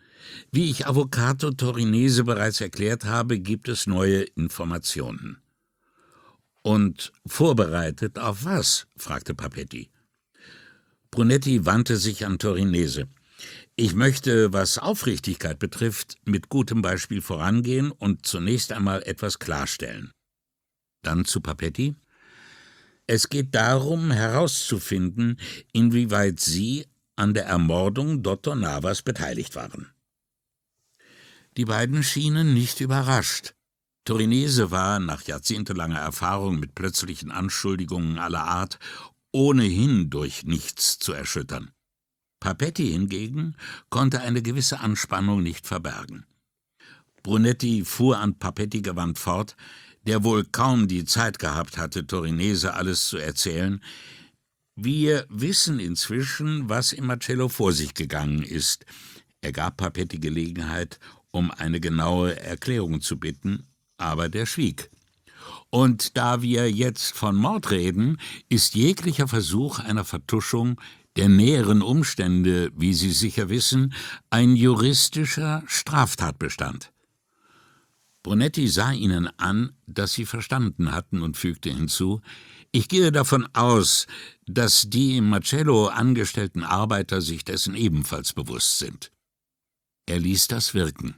Wie ich Avocato Torinese bereits erklärt habe, gibt es neue Informationen. Und vorbereitet auf was? fragte Papetti. Brunetti wandte sich an Torinese. Ich möchte, was Aufrichtigkeit betrifft, mit gutem Beispiel vorangehen und zunächst einmal etwas klarstellen. Dann zu Papetti. Es geht darum, herauszufinden, inwieweit Sie an der Ermordung Dr. Navas beteiligt waren. Die beiden schienen nicht überrascht. Torinese war, nach jahrzehntelanger Erfahrung mit plötzlichen Anschuldigungen aller Art, ohnehin durch nichts zu erschüttern. Papetti hingegen konnte eine gewisse Anspannung nicht verbergen. Brunetti fuhr an Papetti gewandt fort, der wohl kaum die Zeit gehabt hatte, Torinese alles zu erzählen. Wir wissen inzwischen, was im Marcello vor sich gegangen ist. Er gab Papetti Gelegenheit, um eine genaue Erklärung zu bitten, aber der schwieg. Und da wir jetzt von Mord reden, ist jeglicher Versuch einer Vertuschung der näheren Umstände, wie Sie sicher wissen, ein juristischer Straftatbestand. Brunetti sah ihnen an, dass sie verstanden hatten und fügte hinzu, ich gehe davon aus, dass die im Marcello angestellten Arbeiter sich dessen ebenfalls bewusst sind. Er ließ das wirken.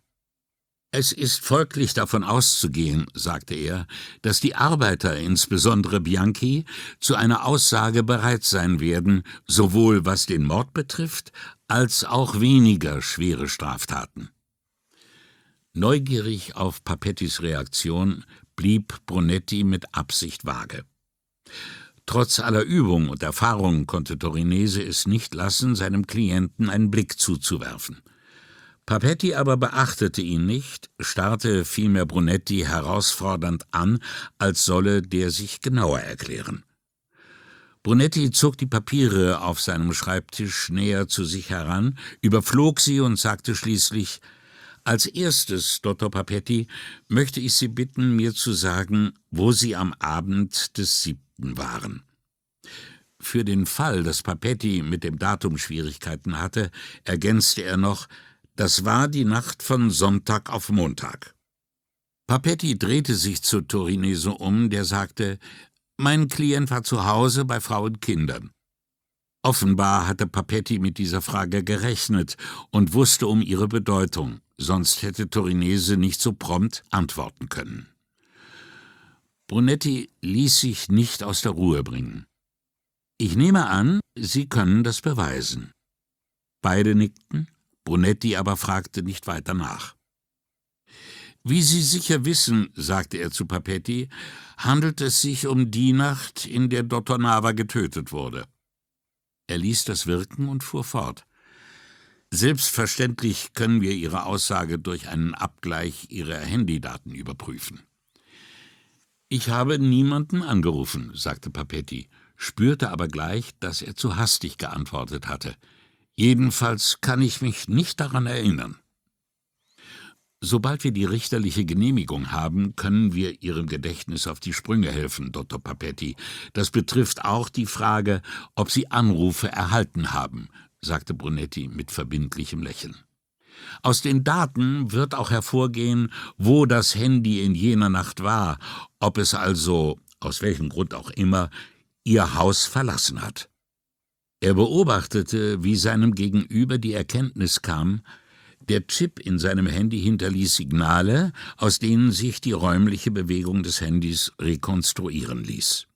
Es ist folglich davon auszugehen, sagte er, dass die Arbeiter, insbesondere Bianchi, zu einer Aussage bereit sein werden, sowohl was den Mord betrifft, als auch weniger schwere Straftaten. Neugierig auf Papettis Reaktion blieb Brunetti mit Absicht vage. Trotz aller Übung und Erfahrung konnte Torinese es nicht lassen, seinem Klienten einen Blick zuzuwerfen. Papetti aber beachtete ihn nicht, starrte vielmehr Brunetti herausfordernd an, als solle der sich genauer erklären. Brunetti zog die Papiere auf seinem Schreibtisch näher zu sich heran, überflog sie und sagte schließlich Als erstes, Dottor Papetti, möchte ich Sie bitten, mir zu sagen, wo Sie am Abend des siebten waren. Für den Fall, dass Papetti mit dem Datum Schwierigkeiten hatte, ergänzte er noch, das war die Nacht von Sonntag auf Montag. Papetti drehte sich zu Torinese um, der sagte, mein Klient war zu Hause bei Frau und Kindern. Offenbar hatte Papetti mit dieser Frage gerechnet und wusste um ihre Bedeutung, sonst hätte Torinese nicht so prompt antworten können. Brunetti ließ sich nicht aus der Ruhe bringen. Ich nehme an, Sie können das beweisen. Beide nickten Brunetti aber fragte nicht weiter nach. Wie Sie sicher wissen, sagte er zu Papetti, handelt es sich um die Nacht, in der Dottor Nava getötet wurde. Er ließ das wirken und fuhr fort. Selbstverständlich können wir Ihre Aussage durch einen Abgleich Ihrer Handydaten überprüfen. Ich habe niemanden angerufen, sagte Papetti, spürte aber gleich, dass er zu hastig geantwortet hatte. Jedenfalls kann ich mich nicht daran erinnern. Sobald wir die richterliche Genehmigung haben, können wir Ihrem Gedächtnis auf die Sprünge helfen, Dr. Papetti. Das betrifft auch die Frage, ob Sie Anrufe erhalten haben, sagte Brunetti mit verbindlichem Lächeln. Aus den Daten wird auch hervorgehen, wo das Handy in jener Nacht war, ob es also, aus welchem Grund auch immer, Ihr Haus verlassen hat. Er beobachtete, wie seinem Gegenüber die Erkenntnis kam, der Chip in seinem Handy hinterließ Signale, aus denen sich die räumliche Bewegung des Handys rekonstruieren ließ.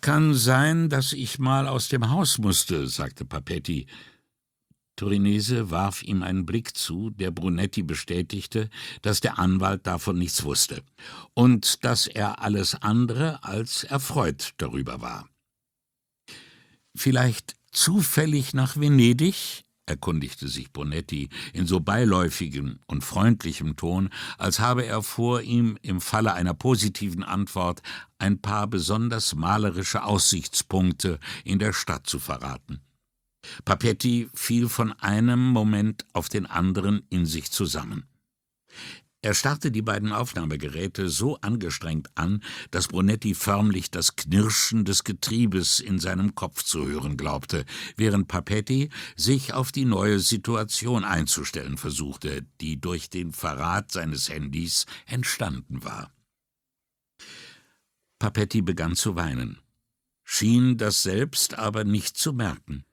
Kann sein, dass ich mal aus dem Haus musste, sagte Papetti. Torinese warf ihm einen Blick zu, der Brunetti bestätigte, dass der Anwalt davon nichts wusste und dass er alles andere als erfreut darüber war. Vielleicht zufällig nach Venedig? erkundigte sich Bonetti in so beiläufigem und freundlichem Ton, als habe er vor, ihm im Falle einer positiven Antwort ein paar besonders malerische Aussichtspunkte in der Stadt zu verraten. Papetti fiel von einem Moment auf den anderen in sich zusammen. Er starrte die beiden Aufnahmegeräte so angestrengt an, dass Brunetti förmlich das Knirschen des Getriebes in seinem Kopf zu hören glaubte, während Papetti sich auf die neue Situation einzustellen versuchte, die durch den Verrat seines Handys entstanden war. Papetti begann zu weinen, schien das selbst aber nicht zu merken.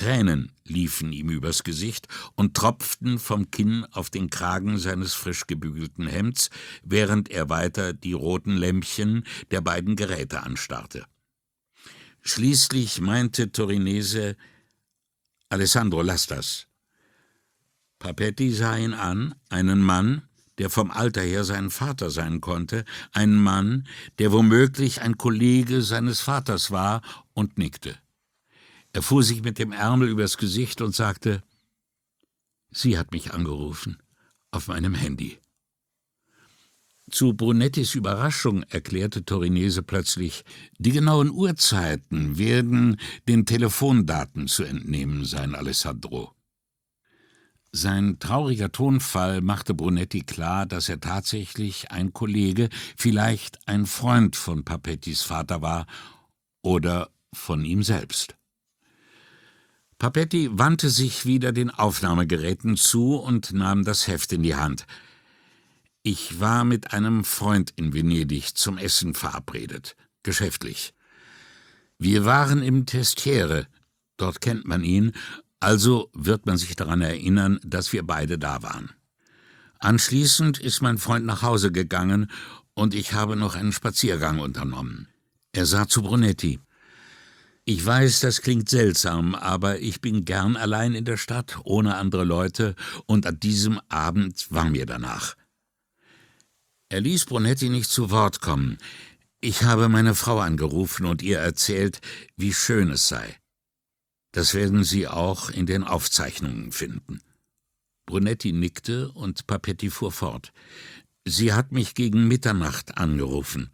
Tränen liefen ihm übers Gesicht und tropften vom Kinn auf den Kragen seines frisch gebügelten Hemds, während er weiter die roten Lämpchen der beiden Geräte anstarrte. Schließlich meinte Torinese Alessandro, lass das. Papetti sah ihn an, einen Mann, der vom Alter her sein Vater sein konnte, einen Mann, der womöglich ein Kollege seines Vaters war, und nickte. Er fuhr sich mit dem Ärmel übers Gesicht und sagte, Sie hat mich angerufen, auf meinem Handy. Zu Brunettis Überraschung erklärte Torinese plötzlich, die genauen Uhrzeiten werden den Telefondaten zu entnehmen sein, Alessandro. Sein trauriger Tonfall machte Brunetti klar, dass er tatsächlich ein Kollege, vielleicht ein Freund von Papettis Vater war oder von ihm selbst. Papetti wandte sich wieder den Aufnahmegeräten zu und nahm das Heft in die Hand. Ich war mit einem Freund in Venedig zum Essen verabredet, geschäftlich. Wir waren im Testiere, dort kennt man ihn, also wird man sich daran erinnern, dass wir beide da waren. Anschließend ist mein Freund nach Hause gegangen und ich habe noch einen Spaziergang unternommen. Er sah zu Brunetti. Ich weiß, das klingt seltsam, aber ich bin gern allein in der Stadt, ohne andere Leute, und an diesem Abend war mir danach. Er ließ Brunetti nicht zu Wort kommen. Ich habe meine Frau angerufen und ihr erzählt, wie schön es sei. Das werden Sie auch in den Aufzeichnungen finden. Brunetti nickte und Papetti fuhr fort. Sie hat mich gegen Mitternacht angerufen.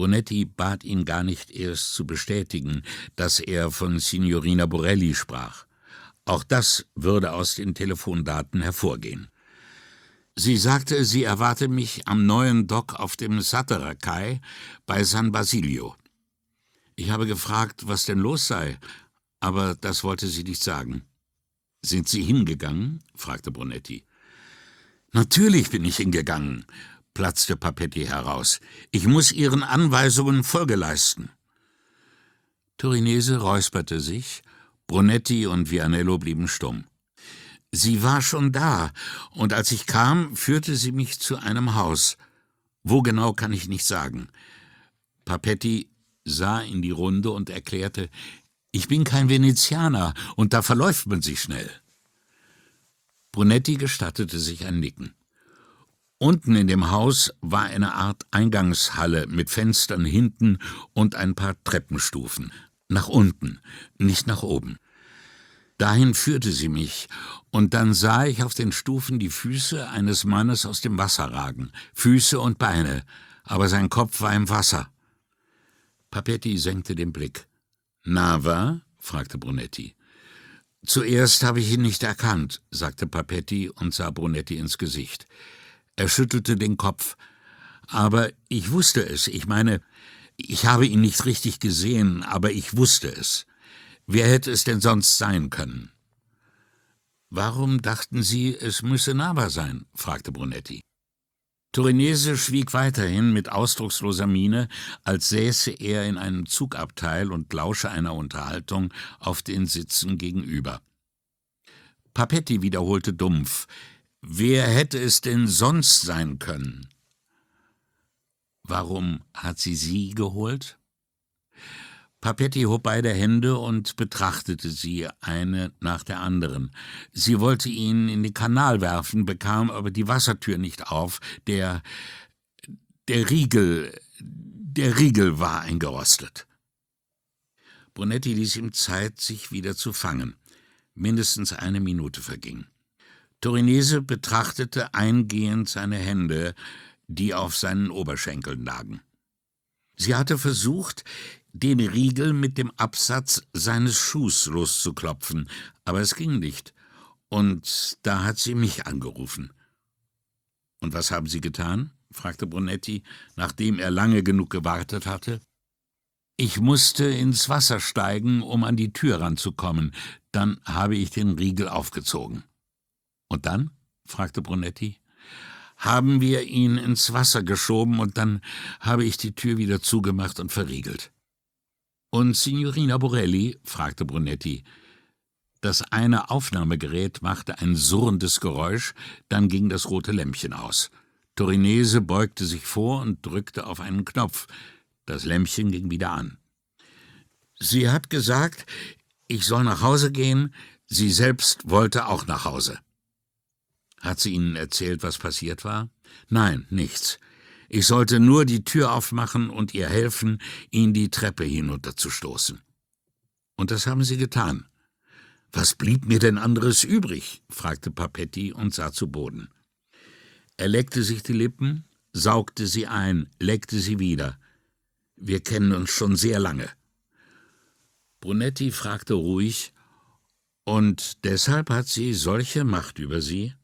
Brunetti bat ihn gar nicht erst zu bestätigen, dass er von Signorina Borelli sprach. Auch das würde aus den Telefondaten hervorgehen. Sie sagte, sie erwarte mich am neuen Dock auf dem Satterer-Kai bei San Basilio. Ich habe gefragt, was denn los sei, aber das wollte sie nicht sagen. Sind Sie hingegangen? fragte Brunetti. Natürlich bin ich hingegangen, platzte Papetti heraus. Ich muss Ihren Anweisungen Folge leisten. Torinese räusperte sich, Brunetti und Vianello blieben stumm. Sie war schon da, und als ich kam, führte sie mich zu einem Haus. Wo genau kann ich nicht sagen. Papetti sah in die Runde und erklärte, ich bin kein Venezianer, und da verläuft man sich schnell. Brunetti gestattete sich ein Nicken. Unten in dem Haus war eine Art Eingangshalle mit Fenstern hinten und ein paar Treppenstufen. Nach unten, nicht nach oben. Dahin führte sie mich, und dann sah ich auf den Stufen die Füße eines Mannes aus dem Wasser ragen, Füße und Beine, aber sein Kopf war im Wasser. Papetti senkte den Blick. Nava? fragte Brunetti. Zuerst habe ich ihn nicht erkannt, sagte Papetti und sah Brunetti ins Gesicht. Er schüttelte den Kopf. Aber ich wusste es. Ich meine, ich habe ihn nicht richtig gesehen, aber ich wusste es. Wer hätte es denn sonst sein können? Warum dachten Sie, es müsse Nava sein? fragte Brunetti. Torinese schwieg weiterhin mit ausdrucksloser Miene, als säße er in einem Zugabteil und lausche einer Unterhaltung auf den Sitzen gegenüber. Papetti wiederholte dumpf Wer hätte es denn sonst sein können? Warum hat sie sie geholt? Papetti hob beide Hände und betrachtete sie eine nach der anderen. Sie wollte ihn in den Kanal werfen, bekam aber die Wassertür nicht auf. Der der Riegel der Riegel war eingerostet. Brunetti ließ ihm Zeit, sich wieder zu fangen. Mindestens eine Minute verging. Torinese betrachtete eingehend seine Hände, die auf seinen Oberschenkeln lagen. Sie hatte versucht, den Riegel mit dem Absatz seines Schuhs loszuklopfen, aber es ging nicht. Und da hat sie mich angerufen. Und was haben Sie getan? fragte Brunetti, nachdem er lange genug gewartet hatte. Ich musste ins Wasser steigen, um an die Tür ranzukommen. Dann habe ich den Riegel aufgezogen. Und dann? fragte Brunetti. Haben wir ihn ins Wasser geschoben und dann habe ich die Tür wieder zugemacht und verriegelt. Und Signorina Borelli? fragte Brunetti. Das eine Aufnahmegerät machte ein surrendes Geräusch, dann ging das rote Lämpchen aus. Torinese beugte sich vor und drückte auf einen Knopf. Das Lämpchen ging wieder an. Sie hat gesagt, ich soll nach Hause gehen, sie selbst wollte auch nach Hause. Hat sie Ihnen erzählt, was passiert war? Nein, nichts. Ich sollte nur die Tür aufmachen und ihr helfen, ihn die Treppe hinunterzustoßen. Und das haben Sie getan. Was blieb mir denn anderes übrig? fragte Papetti und sah zu Boden. Er leckte sich die Lippen, saugte sie ein, leckte sie wieder. Wir kennen uns schon sehr lange. Brunetti fragte ruhig, Und deshalb hat sie solche Macht über Sie?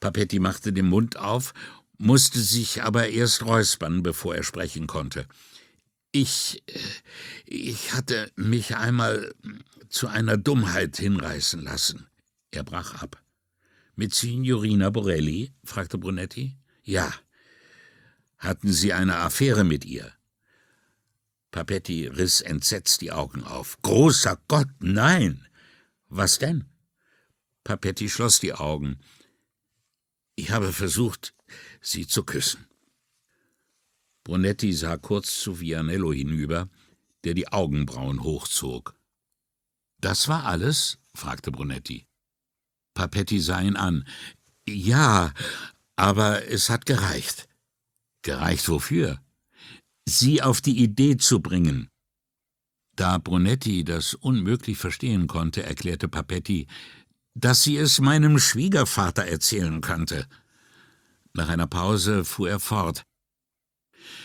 Papetti machte den Mund auf, musste sich aber erst räuspern, bevor er sprechen konnte. Ich. ich hatte mich einmal zu einer Dummheit hinreißen lassen. Er brach ab. Mit Signorina Borelli? fragte Brunetti. Ja. Hatten Sie eine Affäre mit ihr? Papetti riss entsetzt die Augen auf. Großer Gott, nein! Was denn? Papetti schloss die Augen. Ich habe versucht, sie zu küssen. Brunetti sah kurz zu Vianello hinüber, der die Augenbrauen hochzog. Das war alles? fragte Brunetti. Papetti sah ihn an. Ja, aber es hat gereicht. Gereicht wofür? Sie auf die Idee zu bringen. Da Brunetti das unmöglich verstehen konnte, erklärte Papetti, dass sie es meinem Schwiegervater erzählen könnte. Nach einer Pause fuhr er fort.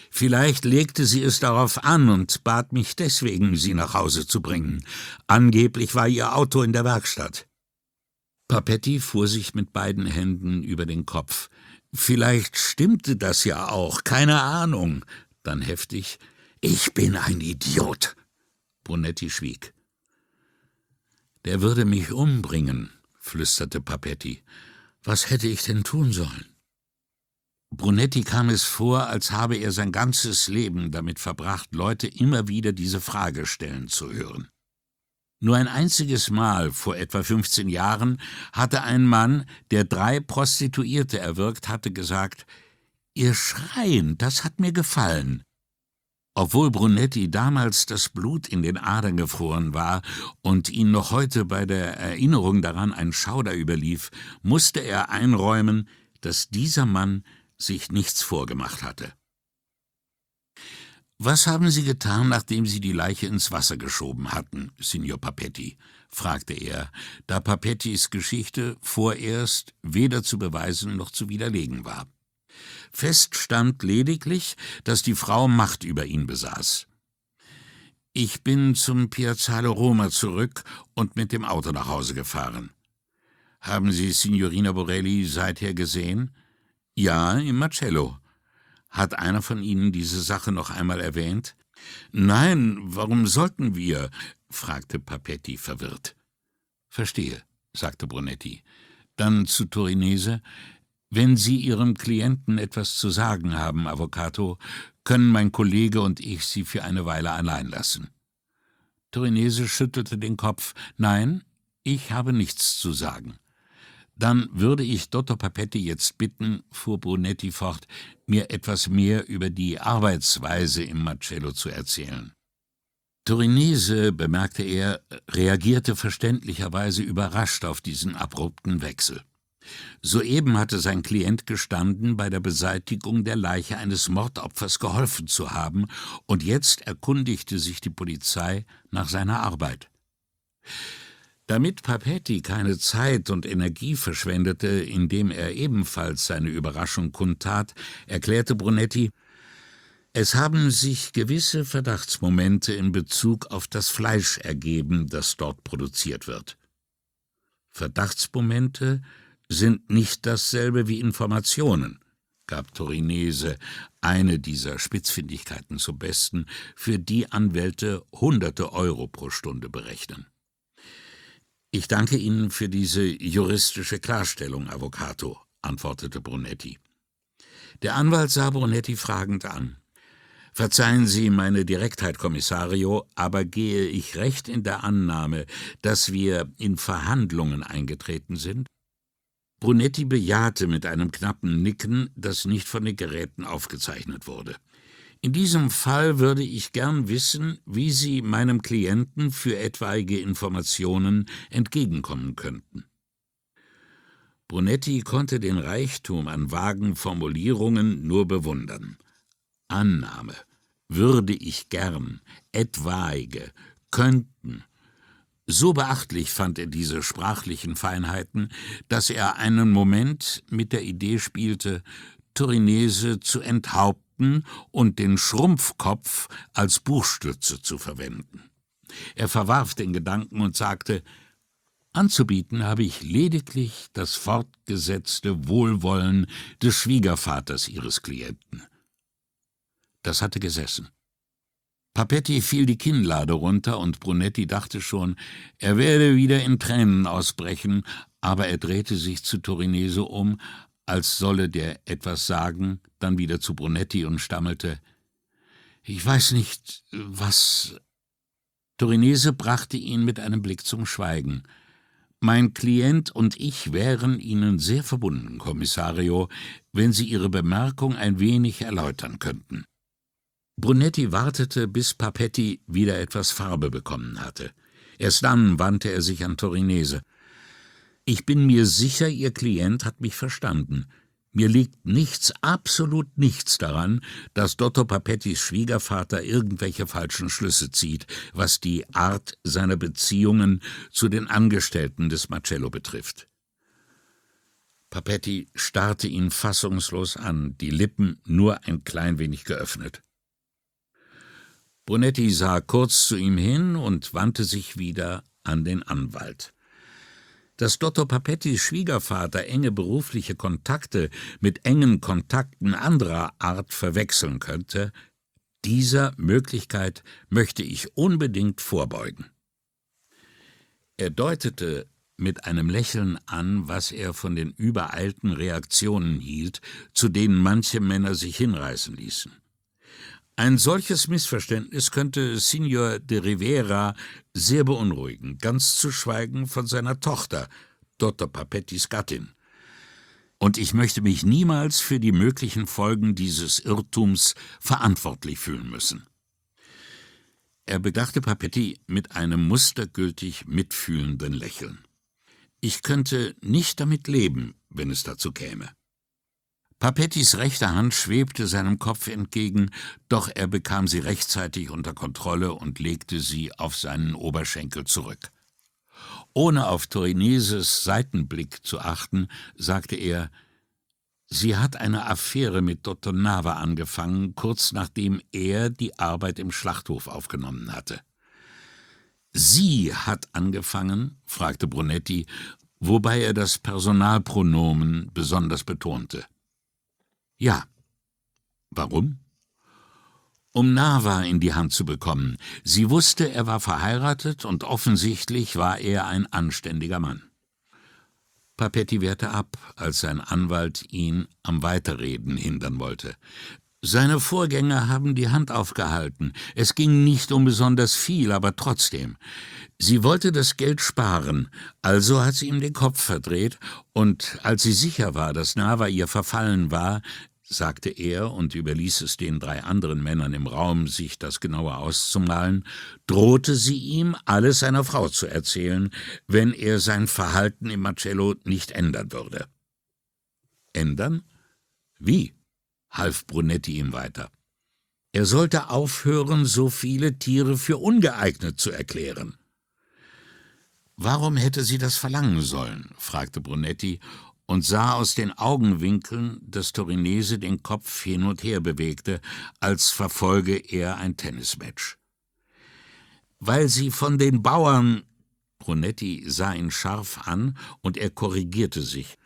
Vielleicht legte sie es darauf an und bat mich deswegen, sie nach Hause zu bringen. Angeblich war ihr Auto in der Werkstatt. Papetti fuhr sich mit beiden Händen über den Kopf. Vielleicht stimmte das ja auch, keine Ahnung. Dann heftig. Ich bin ein Idiot. Brunetti schwieg. Der würde mich umbringen, flüsterte Papetti. Was hätte ich denn tun sollen? Brunetti kam es vor, als habe er sein ganzes Leben damit verbracht, Leute immer wieder diese Frage stellen zu hören. Nur ein einziges Mal vor etwa 15 Jahren hatte ein Mann, der drei Prostituierte erwürgt hatte, gesagt, Ihr Schreien, das hat mir gefallen. Obwohl Brunetti damals das Blut in den Adern gefroren war und ihn noch heute bei der Erinnerung daran ein Schauder überlief, musste er einräumen, dass dieser Mann sich nichts vorgemacht hatte. Was haben Sie getan, nachdem Sie die Leiche ins Wasser geschoben hatten, Signor Papetti? fragte er, da Papettis Geschichte vorerst weder zu beweisen noch zu widerlegen war. Fest stand lediglich, dass die Frau Macht über ihn besaß. Ich bin zum Piazzale Roma zurück und mit dem Auto nach Hause gefahren. Haben Sie Signorina Borelli seither gesehen? Ja, im Marcello. Hat einer von Ihnen diese Sache noch einmal erwähnt? Nein, warum sollten wir? fragte Papetti verwirrt. Verstehe, sagte Brunetti. Dann zu Torinese. Wenn Sie Ihrem Klienten etwas zu sagen haben, Avocato, können mein Kollege und ich Sie für eine Weile allein lassen. Torinese schüttelte den Kopf. Nein, ich habe nichts zu sagen. Dann würde ich Dottor Papetti jetzt bitten, fuhr Brunetti fort, mir etwas mehr über die Arbeitsweise im Marcello zu erzählen. Torinese, bemerkte er, reagierte verständlicherweise überrascht auf diesen abrupten Wechsel. Soeben hatte sein Klient gestanden, bei der Beseitigung der Leiche eines Mordopfers geholfen zu haben, und jetzt erkundigte sich die Polizei nach seiner Arbeit. Damit Papetti keine Zeit und Energie verschwendete, indem er ebenfalls seine Überraschung kundtat, erklärte Brunetti, es haben sich gewisse Verdachtsmomente in Bezug auf das Fleisch ergeben, das dort produziert wird. Verdachtsmomente sind nicht dasselbe wie Informationen, gab Torinese eine dieser Spitzfindigkeiten zum Besten, für die Anwälte hunderte Euro pro Stunde berechnen. Ich danke Ihnen für diese juristische Klarstellung, Avocato, antwortete Brunetti. Der Anwalt sah Brunetti fragend an. Verzeihen Sie meine Direktheit, Kommissario, aber gehe ich recht in der Annahme, dass wir in Verhandlungen eingetreten sind? Brunetti bejahte mit einem knappen Nicken, das nicht von den Geräten aufgezeichnet wurde. In diesem Fall würde ich gern wissen, wie Sie meinem Klienten für etwaige Informationen entgegenkommen könnten. Brunetti konnte den Reichtum an vagen Formulierungen nur bewundern. Annahme, würde ich gern, etwaige, könnten. So beachtlich fand er diese sprachlichen Feinheiten, dass er einen Moment mit der Idee spielte, Torinese zu enthaupten und den Schrumpfkopf als Buchstütze zu verwenden. Er verwarf den Gedanken und sagte, Anzubieten habe ich lediglich das fortgesetzte Wohlwollen des Schwiegervaters Ihres Klienten. Das hatte gesessen. Papetti fiel die Kinnlade runter und Brunetti dachte schon, er werde wieder in Tränen ausbrechen, aber er drehte sich zu Torinese um, als solle der etwas sagen, dann wieder zu Brunetti und stammelte, ich weiß nicht, was. Torinese brachte ihn mit einem Blick zum Schweigen. Mein Klient und ich wären Ihnen sehr verbunden, Kommissario, wenn Sie Ihre Bemerkung ein wenig erläutern könnten. Brunetti wartete, bis Papetti wieder etwas Farbe bekommen hatte. Erst dann wandte er sich an Torinese. Ich bin mir sicher, Ihr Klient hat mich verstanden. Mir liegt nichts, absolut nichts daran, dass Dotto Papettis Schwiegervater irgendwelche falschen Schlüsse zieht, was die Art seiner Beziehungen zu den Angestellten des Marcello betrifft. Papetti starrte ihn fassungslos an, die Lippen nur ein klein wenig geöffnet. Brunetti sah kurz zu ihm hin und wandte sich wieder an den Anwalt. Dass Dotto Papettis Schwiegervater enge berufliche Kontakte mit engen Kontakten anderer Art verwechseln könnte, dieser Möglichkeit möchte ich unbedingt vorbeugen. Er deutete mit einem Lächeln an, was er von den übereilten Reaktionen hielt, zu denen manche Männer sich hinreißen ließen. Ein solches Missverständnis könnte Signor de Rivera sehr beunruhigen, ganz zu schweigen von seiner Tochter, Dr. Papettis Gattin. Und ich möchte mich niemals für die möglichen Folgen dieses Irrtums verantwortlich fühlen müssen. Er bedachte Papetti mit einem mustergültig mitfühlenden Lächeln. Ich könnte nicht damit leben, wenn es dazu käme. Papettis rechte Hand schwebte seinem Kopf entgegen, doch er bekam sie rechtzeitig unter Kontrolle und legte sie auf seinen Oberschenkel zurück. Ohne auf Torineses Seitenblick zu achten, sagte er, Sie hat eine Affäre mit Dottor Nava angefangen, kurz nachdem er die Arbeit im Schlachthof aufgenommen hatte. Sie hat angefangen? fragte Brunetti, wobei er das Personalpronomen besonders betonte. Ja. Warum? Um Nava in die Hand zu bekommen. Sie wusste, er war verheiratet und offensichtlich war er ein anständiger Mann. Papetti wehrte ab, als sein Anwalt ihn am Weiterreden hindern wollte. Seine Vorgänger haben die Hand aufgehalten. Es ging nicht um besonders viel, aber trotzdem. Sie wollte das Geld sparen, also hat sie ihm den Kopf verdreht, und als sie sicher war, dass Nava ihr verfallen war, sagte er und überließ es den drei anderen Männern im Raum, sich das genauer auszumalen, drohte sie ihm, alles seiner Frau zu erzählen, wenn er sein Verhalten im Marcello nicht ändern würde. Ändern? Wie? half Brunetti ihm weiter. Er sollte aufhören, so viele Tiere für ungeeignet zu erklären. Warum hätte sie das verlangen sollen? fragte Brunetti und sah aus den Augenwinkeln, dass Torinese den Kopf hin und her bewegte, als verfolge er ein Tennismatch. Weil sie von den Bauern Brunetti sah ihn scharf an, und er korrigierte sich.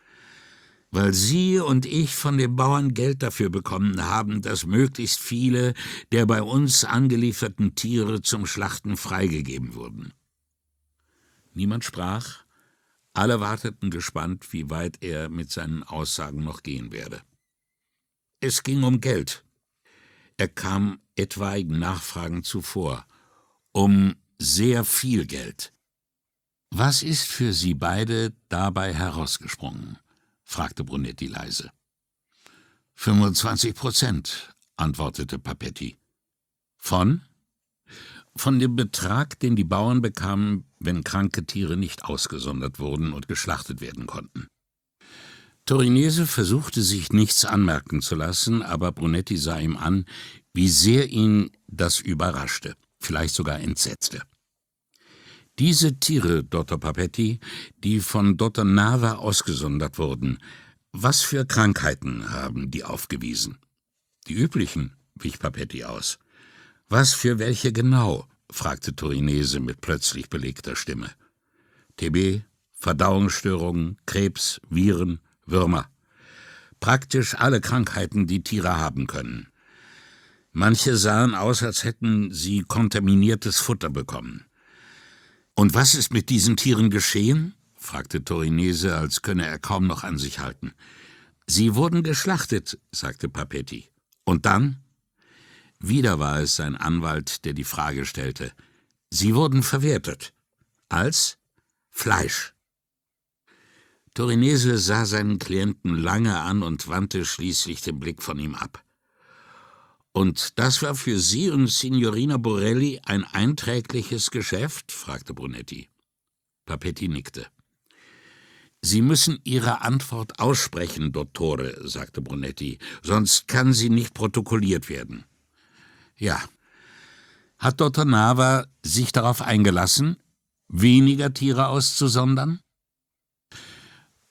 Weil Sie und ich von den Bauern Geld dafür bekommen haben, dass möglichst viele der bei uns angelieferten Tiere zum Schlachten freigegeben wurden. Niemand sprach, alle warteten gespannt, wie weit er mit seinen Aussagen noch gehen werde. Es ging um Geld. Er kam etwaigen Nachfragen zuvor. Um sehr viel Geld. Was ist für Sie beide dabei herausgesprungen? fragte Brunetti leise. 25 Prozent, antwortete Papetti. Von? Von dem Betrag, den die Bauern bekamen, wenn kranke Tiere nicht ausgesondert wurden und geschlachtet werden konnten. Torinese versuchte sich nichts anmerken zu lassen, aber Brunetti sah ihm an, wie sehr ihn das überraschte, vielleicht sogar entsetzte. Diese Tiere, Dr. Papetti, die von Dr. Nava ausgesondert wurden, was für Krankheiten haben die aufgewiesen? Die üblichen, wich Papetti aus. Was für welche genau? fragte Torinese mit plötzlich belegter Stimme. TB, Verdauungsstörungen, Krebs, Viren, Würmer. Praktisch alle Krankheiten, die Tiere haben können. Manche sahen aus, als hätten sie kontaminiertes Futter bekommen. Und was ist mit diesen Tieren geschehen? fragte Torinese, als könne er kaum noch an sich halten. Sie wurden geschlachtet, sagte Papetti. Und dann? Wieder war es sein Anwalt, der die Frage stellte. Sie wurden verwertet. Als Fleisch. Torinese sah seinen Klienten lange an und wandte schließlich den Blick von ihm ab. Und das war für Sie und Signorina Borelli ein einträgliches Geschäft? fragte Brunetti. Papetti nickte. Sie müssen Ihre Antwort aussprechen, Dottore, sagte Brunetti, sonst kann sie nicht protokolliert werden. Ja. Hat Dr. Nava sich darauf eingelassen, weniger Tiere auszusondern?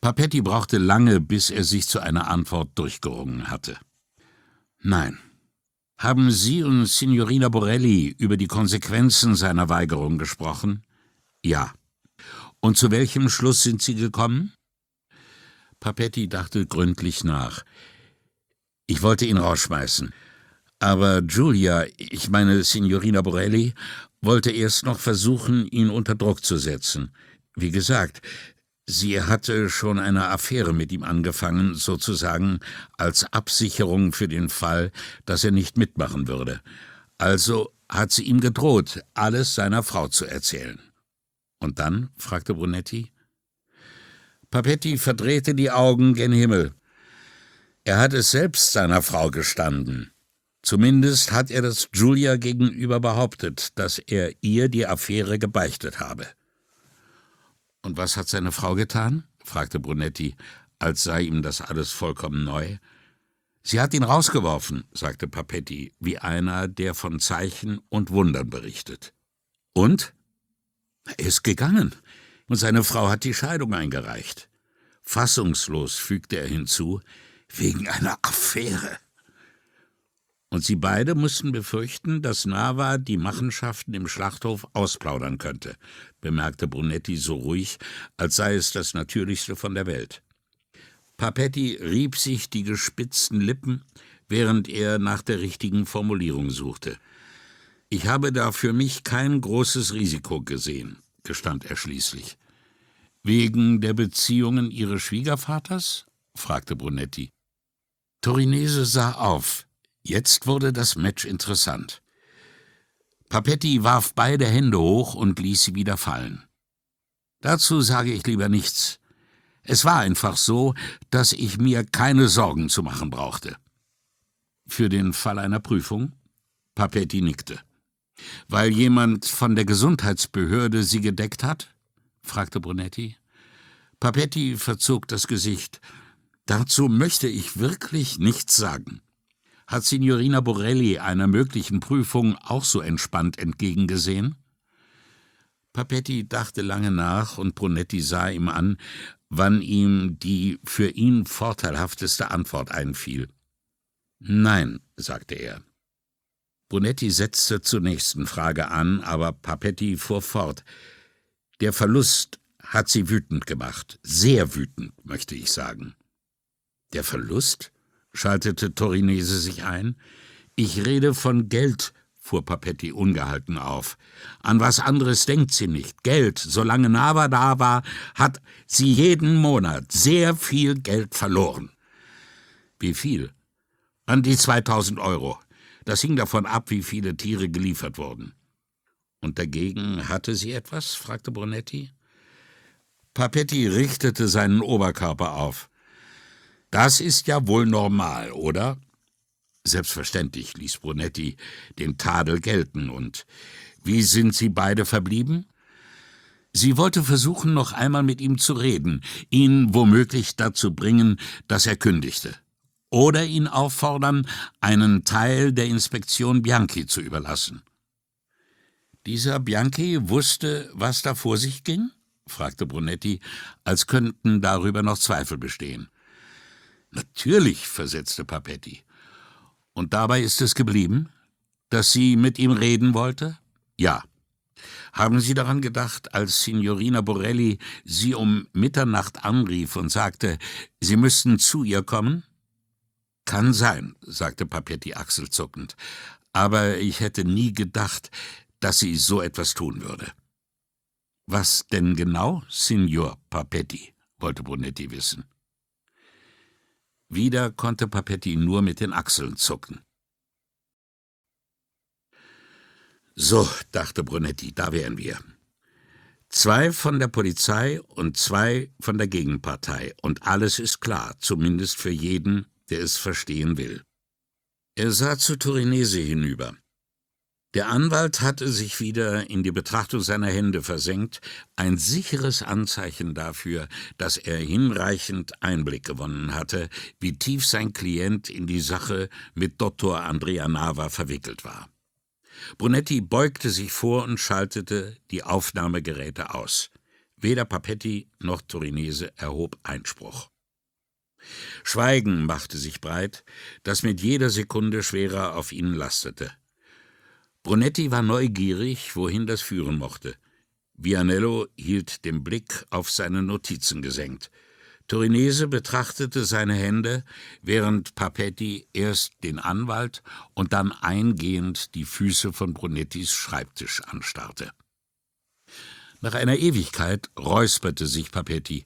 Papetti brauchte lange, bis er sich zu einer Antwort durchgerungen hatte. Nein. Haben Sie und Signorina Borelli über die Konsequenzen seiner Weigerung gesprochen? Ja. Und zu welchem Schluss sind Sie gekommen? Papetti dachte gründlich nach. Ich wollte ihn rausschmeißen. Aber Giulia, ich meine Signorina Borelli, wollte erst noch versuchen, ihn unter Druck zu setzen. Wie gesagt, Sie hatte schon eine Affäre mit ihm angefangen, sozusagen als Absicherung für den Fall, dass er nicht mitmachen würde. Also hat sie ihm gedroht, alles seiner Frau zu erzählen. Und dann? fragte Brunetti. Papetti verdrehte die Augen gen Himmel. Er hat es selbst seiner Frau gestanden. Zumindest hat er das Julia gegenüber behauptet, dass er ihr die Affäre gebeichtet habe. Und was hat seine Frau getan? fragte Brunetti, als sei ihm das alles vollkommen neu. Sie hat ihn rausgeworfen, sagte Papetti, wie einer, der von Zeichen und Wundern berichtet. Und? Er ist gegangen, und seine Frau hat die Scheidung eingereicht. Fassungslos fügte er hinzu, wegen einer Affäre. Und sie beide mussten befürchten, dass Nava die Machenschaften im Schlachthof ausplaudern könnte, bemerkte Brunetti so ruhig, als sei es das Natürlichste von der Welt. Papetti rieb sich die gespitzten Lippen, während er nach der richtigen Formulierung suchte. Ich habe da für mich kein großes Risiko gesehen, gestand er schließlich. Wegen der Beziehungen Ihres Schwiegervaters? fragte Brunetti. Torinese sah auf. Jetzt wurde das Match interessant. Papetti warf beide Hände hoch und ließ sie wieder fallen. Dazu sage ich lieber nichts. Es war einfach so, dass ich mir keine Sorgen zu machen brauchte. Für den Fall einer Prüfung? Papetti nickte. Weil jemand von der Gesundheitsbehörde Sie gedeckt hat? fragte Brunetti. Papetti verzog das Gesicht. Dazu möchte ich wirklich nichts sagen. Hat Signorina Borelli einer möglichen Prüfung auch so entspannt entgegengesehen? Papetti dachte lange nach und Brunetti sah ihm an, wann ihm die für ihn vorteilhafteste Antwort einfiel. Nein, sagte er. Brunetti setzte zur nächsten Frage an, aber Papetti fuhr fort. Der Verlust hat sie wütend gemacht, sehr wütend, möchte ich sagen. Der Verlust? Schaltete Torinese sich ein. Ich rede von Geld, fuhr Papetti ungehalten auf. An was anderes denkt sie nicht. Geld. Solange Nava da war, hat sie jeden Monat sehr viel Geld verloren. Wie viel? An die 2000 Euro. Das hing davon ab, wie viele Tiere geliefert wurden. Und dagegen hatte sie etwas? fragte Brunetti. Papetti richtete seinen Oberkörper auf. Das ist ja wohl normal, oder? Selbstverständlich ließ Brunetti den Tadel gelten. Und wie sind Sie beide verblieben? Sie wollte versuchen, noch einmal mit ihm zu reden, ihn womöglich dazu bringen, dass er kündigte. Oder ihn auffordern, einen Teil der Inspektion Bianchi zu überlassen. Dieser Bianchi wusste, was da vor sich ging? fragte Brunetti, als könnten darüber noch Zweifel bestehen. Natürlich, versetzte Papetti. Und dabei ist es geblieben, dass sie mit ihm reden wollte? Ja. Haben Sie daran gedacht, als Signorina Borelli Sie um Mitternacht anrief und sagte, Sie müssten zu ihr kommen? Kann sein, sagte Papetti achselzuckend, aber ich hätte nie gedacht, dass sie so etwas tun würde. Was denn genau, Signor Papetti? wollte Brunetti wissen. Wieder konnte Papetti nur mit den Achseln zucken. So, dachte Brunetti, da wären wir. Zwei von der Polizei und zwei von der Gegenpartei, und alles ist klar, zumindest für jeden, der es verstehen will. Er sah zu Turinese hinüber. Der Anwalt hatte sich wieder in die Betrachtung seiner Hände versenkt, ein sicheres Anzeichen dafür, dass er hinreichend Einblick gewonnen hatte, wie tief sein Klient in die Sache mit Dr. Andrea Nava verwickelt war. Brunetti beugte sich vor und schaltete die Aufnahmegeräte aus. Weder Papetti noch Torinese erhob Einspruch. Schweigen machte sich breit, das mit jeder Sekunde schwerer auf ihnen lastete. Brunetti war neugierig, wohin das führen mochte. Vianello hielt den Blick auf seine Notizen gesenkt. Torinese betrachtete seine Hände, während Papetti erst den Anwalt und dann eingehend die Füße von Brunettis Schreibtisch anstarrte. Nach einer Ewigkeit räusperte sich Papetti.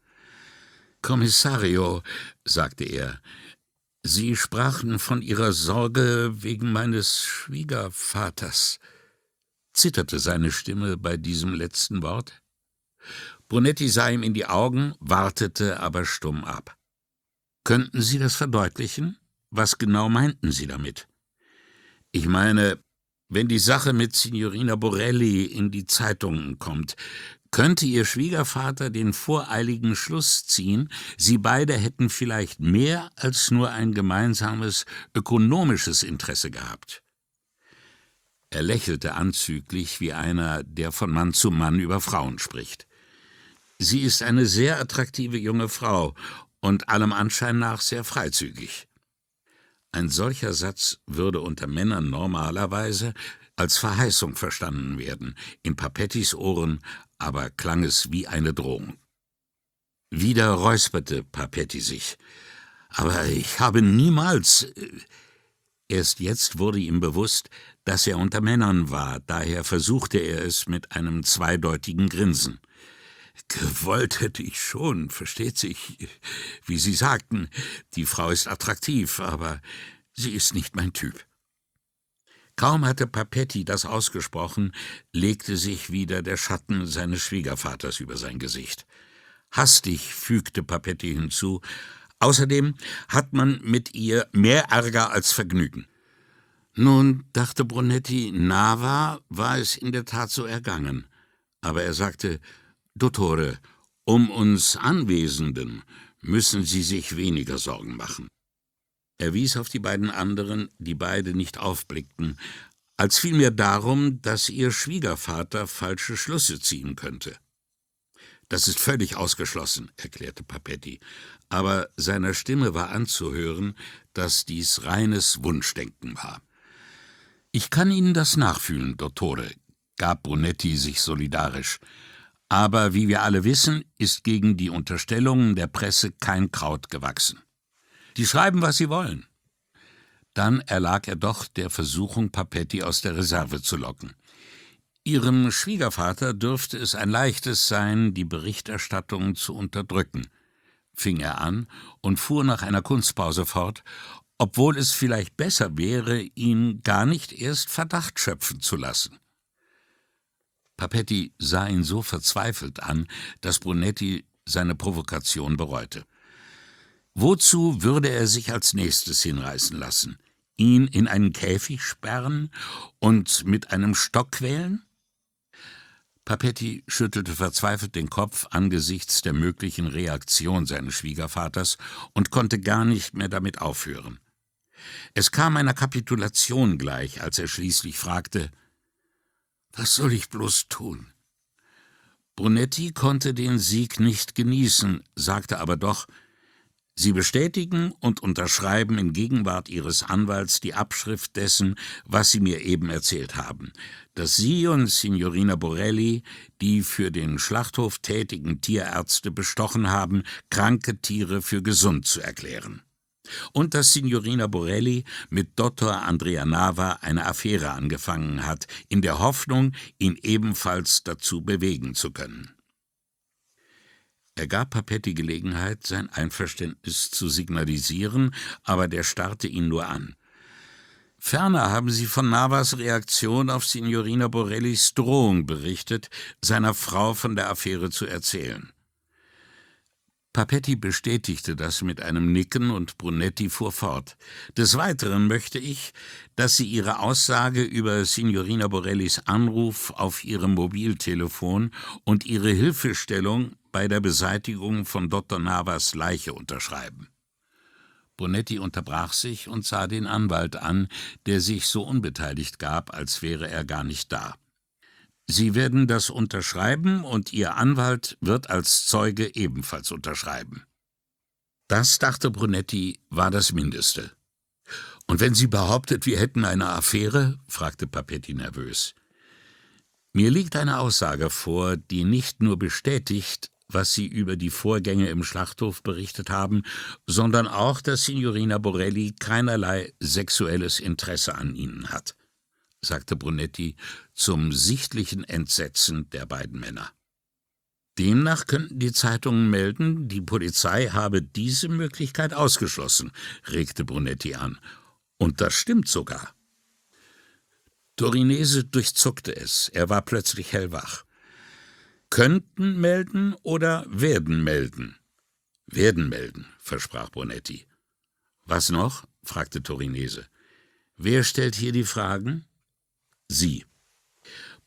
Kommissario, sagte er, Sie sprachen von Ihrer Sorge wegen meines Schwiegervaters. Zitterte seine Stimme bei diesem letzten Wort? Brunetti sah ihm in die Augen, wartete aber stumm ab. Könnten Sie das verdeutlichen? Was genau meinten Sie damit? Ich meine, wenn die Sache mit Signorina Borelli in die Zeitungen kommt, könnte ihr Schwiegervater den voreiligen Schluss ziehen, sie beide hätten vielleicht mehr als nur ein gemeinsames ökonomisches Interesse gehabt. Er lächelte anzüglich wie einer, der von Mann zu Mann über Frauen spricht. Sie ist eine sehr attraktive junge Frau und allem Anschein nach sehr freizügig. Ein solcher Satz würde unter Männern normalerweise als Verheißung verstanden werden, in Papettis Ohren aber klang es wie eine Drohung. Wieder räusperte Papetti sich. Aber ich habe niemals. Äh, erst jetzt wurde ihm bewusst, dass er unter Männern war, daher versuchte er es mit einem zweideutigen Grinsen. Gewollt hätte ich schon, versteht sich. Wie Sie sagten, die Frau ist attraktiv, aber sie ist nicht mein Typ. Kaum hatte Papetti das ausgesprochen, legte sich wieder der Schatten seines Schwiegervaters über sein Gesicht. Hastig fügte Papetti hinzu, außerdem hat man mit ihr mehr Ärger als Vergnügen. Nun, dachte Brunetti, Nava war es in der Tat so ergangen. Aber er sagte, Dottore, um uns Anwesenden müssen Sie sich weniger Sorgen machen. Er wies auf die beiden anderen, die beide nicht aufblickten, als vielmehr darum, dass ihr Schwiegervater falsche Schlüsse ziehen könnte. Das ist völlig ausgeschlossen, erklärte Papetti, aber seiner Stimme war anzuhören, dass dies reines Wunschdenken war. Ich kann Ihnen das nachfühlen, Dottore, gab Brunetti sich solidarisch. Aber wie wir alle wissen, ist gegen die Unterstellungen der Presse kein Kraut gewachsen. Die schreiben, was sie wollen. Dann erlag er doch der Versuchung, Papetti aus der Reserve zu locken. Ihrem Schwiegervater dürfte es ein leichtes sein, die Berichterstattung zu unterdrücken, fing er an und fuhr nach einer Kunstpause fort, obwohl es vielleicht besser wäre, ihn gar nicht erst Verdacht schöpfen zu lassen. Papetti sah ihn so verzweifelt an, dass Brunetti seine Provokation bereute. Wozu würde er sich als nächstes hinreißen lassen? Ihn in einen Käfig sperren und mit einem Stock quälen? Papetti schüttelte verzweifelt den Kopf angesichts der möglichen Reaktion seines Schwiegervaters und konnte gar nicht mehr damit aufhören. Es kam einer Kapitulation gleich, als er schließlich fragte Was soll ich bloß tun? Brunetti konnte den Sieg nicht genießen, sagte aber doch Sie bestätigen und unterschreiben in Gegenwart Ihres Anwalts die Abschrift dessen, was Sie mir eben erzählt haben, dass Sie und Signorina Borelli die für den Schlachthof tätigen Tierärzte bestochen haben, kranke Tiere für gesund zu erklären. Und dass Signorina Borelli mit Dottor Andrea Nava eine Affäre angefangen hat, in der Hoffnung, ihn ebenfalls dazu bewegen zu können. Er gab Papetti Gelegenheit, sein Einverständnis zu signalisieren, aber der starrte ihn nur an. Ferner haben sie von Navas Reaktion auf Signorina Borellis Drohung berichtet, seiner Frau von der Affäre zu erzählen. Papetti bestätigte das mit einem Nicken und Brunetti fuhr fort. Des Weiteren möchte ich, dass Sie Ihre Aussage über Signorina Borellis Anruf auf Ihrem Mobiltelefon und Ihre Hilfestellung bei der Beseitigung von Dr. Navas Leiche unterschreiben. Bonetti unterbrach sich und sah den Anwalt an, der sich so unbeteiligt gab, als wäre er gar nicht da. Sie werden das unterschreiben und Ihr Anwalt wird als Zeuge ebenfalls unterschreiben. Das, dachte Brunetti, war das Mindeste. Und wenn sie behauptet, wir hätten eine Affäre? fragte Papetti nervös. Mir liegt eine Aussage vor, die nicht nur bestätigt, was Sie über die Vorgänge im Schlachthof berichtet haben, sondern auch, dass Signorina Borelli keinerlei sexuelles Interesse an Ihnen hat, sagte Brunetti zum sichtlichen Entsetzen der beiden Männer. Demnach könnten die Zeitungen melden, die Polizei habe diese Möglichkeit ausgeschlossen, regte Brunetti an. Und das stimmt sogar. Torinese durchzuckte es, er war plötzlich hellwach könnten melden oder werden melden. Werden melden, versprach Bonetti. Was noch? fragte Torinese. Wer stellt hier die Fragen? Sie.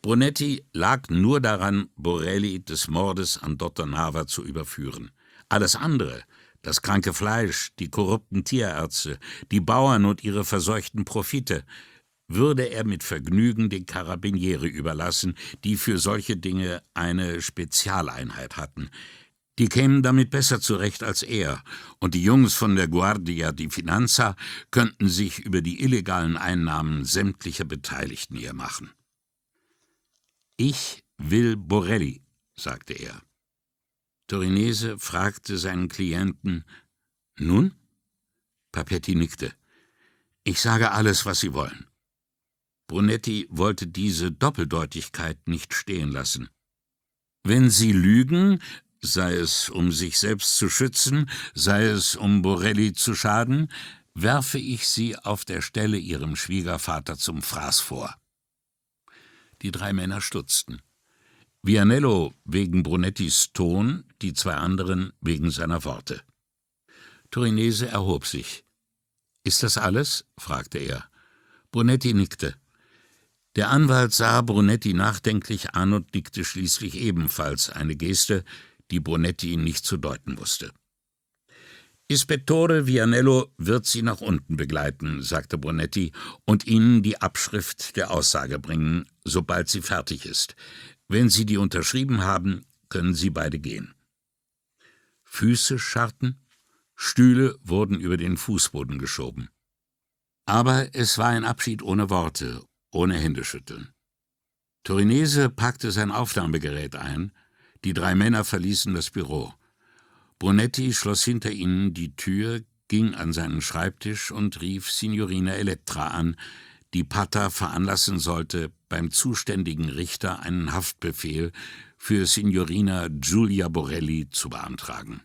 Brunetti lag nur daran, Borelli des Mordes an Dr. Nava zu überführen. Alles andere, das kranke Fleisch, die korrupten Tierärzte, die Bauern und ihre verseuchten Profite, würde er mit Vergnügen den Karabiniere überlassen, die für solche Dinge eine Spezialeinheit hatten. Die kämen damit besser zurecht als er, und die Jungs von der Guardia di Finanza könnten sich über die illegalen Einnahmen sämtlicher Beteiligten hier machen. Ich will Borelli, sagte er. Torinese fragte seinen Klienten Nun? Papetti nickte. Ich sage alles, was Sie wollen. Brunetti wollte diese Doppeldeutigkeit nicht stehen lassen. Wenn Sie lügen, sei es um sich selbst zu schützen, sei es um Borelli zu schaden, werfe ich Sie auf der Stelle Ihrem Schwiegervater zum Fraß vor. Die drei Männer stutzten. Vianello wegen Brunettis Ton, die zwei anderen wegen seiner Worte. Torinese erhob sich. Ist das alles? fragte er. Brunetti nickte. Der Anwalt sah Brunetti nachdenklich an und nickte schließlich ebenfalls, eine Geste, die Brunetti nicht zu deuten wusste. Ispettore Vianello wird Sie nach unten begleiten, sagte Brunetti, und Ihnen die Abschrift der Aussage bringen, sobald sie fertig ist. Wenn Sie die unterschrieben haben, können Sie beide gehen. Füße scharrten, Stühle wurden über den Fußboden geschoben. Aber es war ein Abschied ohne Worte, ohne Händeschütteln. Torinese packte sein Aufnahmegerät ein, die drei Männer verließen das Büro. Brunetti schloss hinter ihnen die Tür, ging an seinen Schreibtisch und rief Signorina Elettra an, die Pata veranlassen sollte, beim zuständigen Richter einen Haftbefehl für Signorina Giulia Borelli zu beantragen.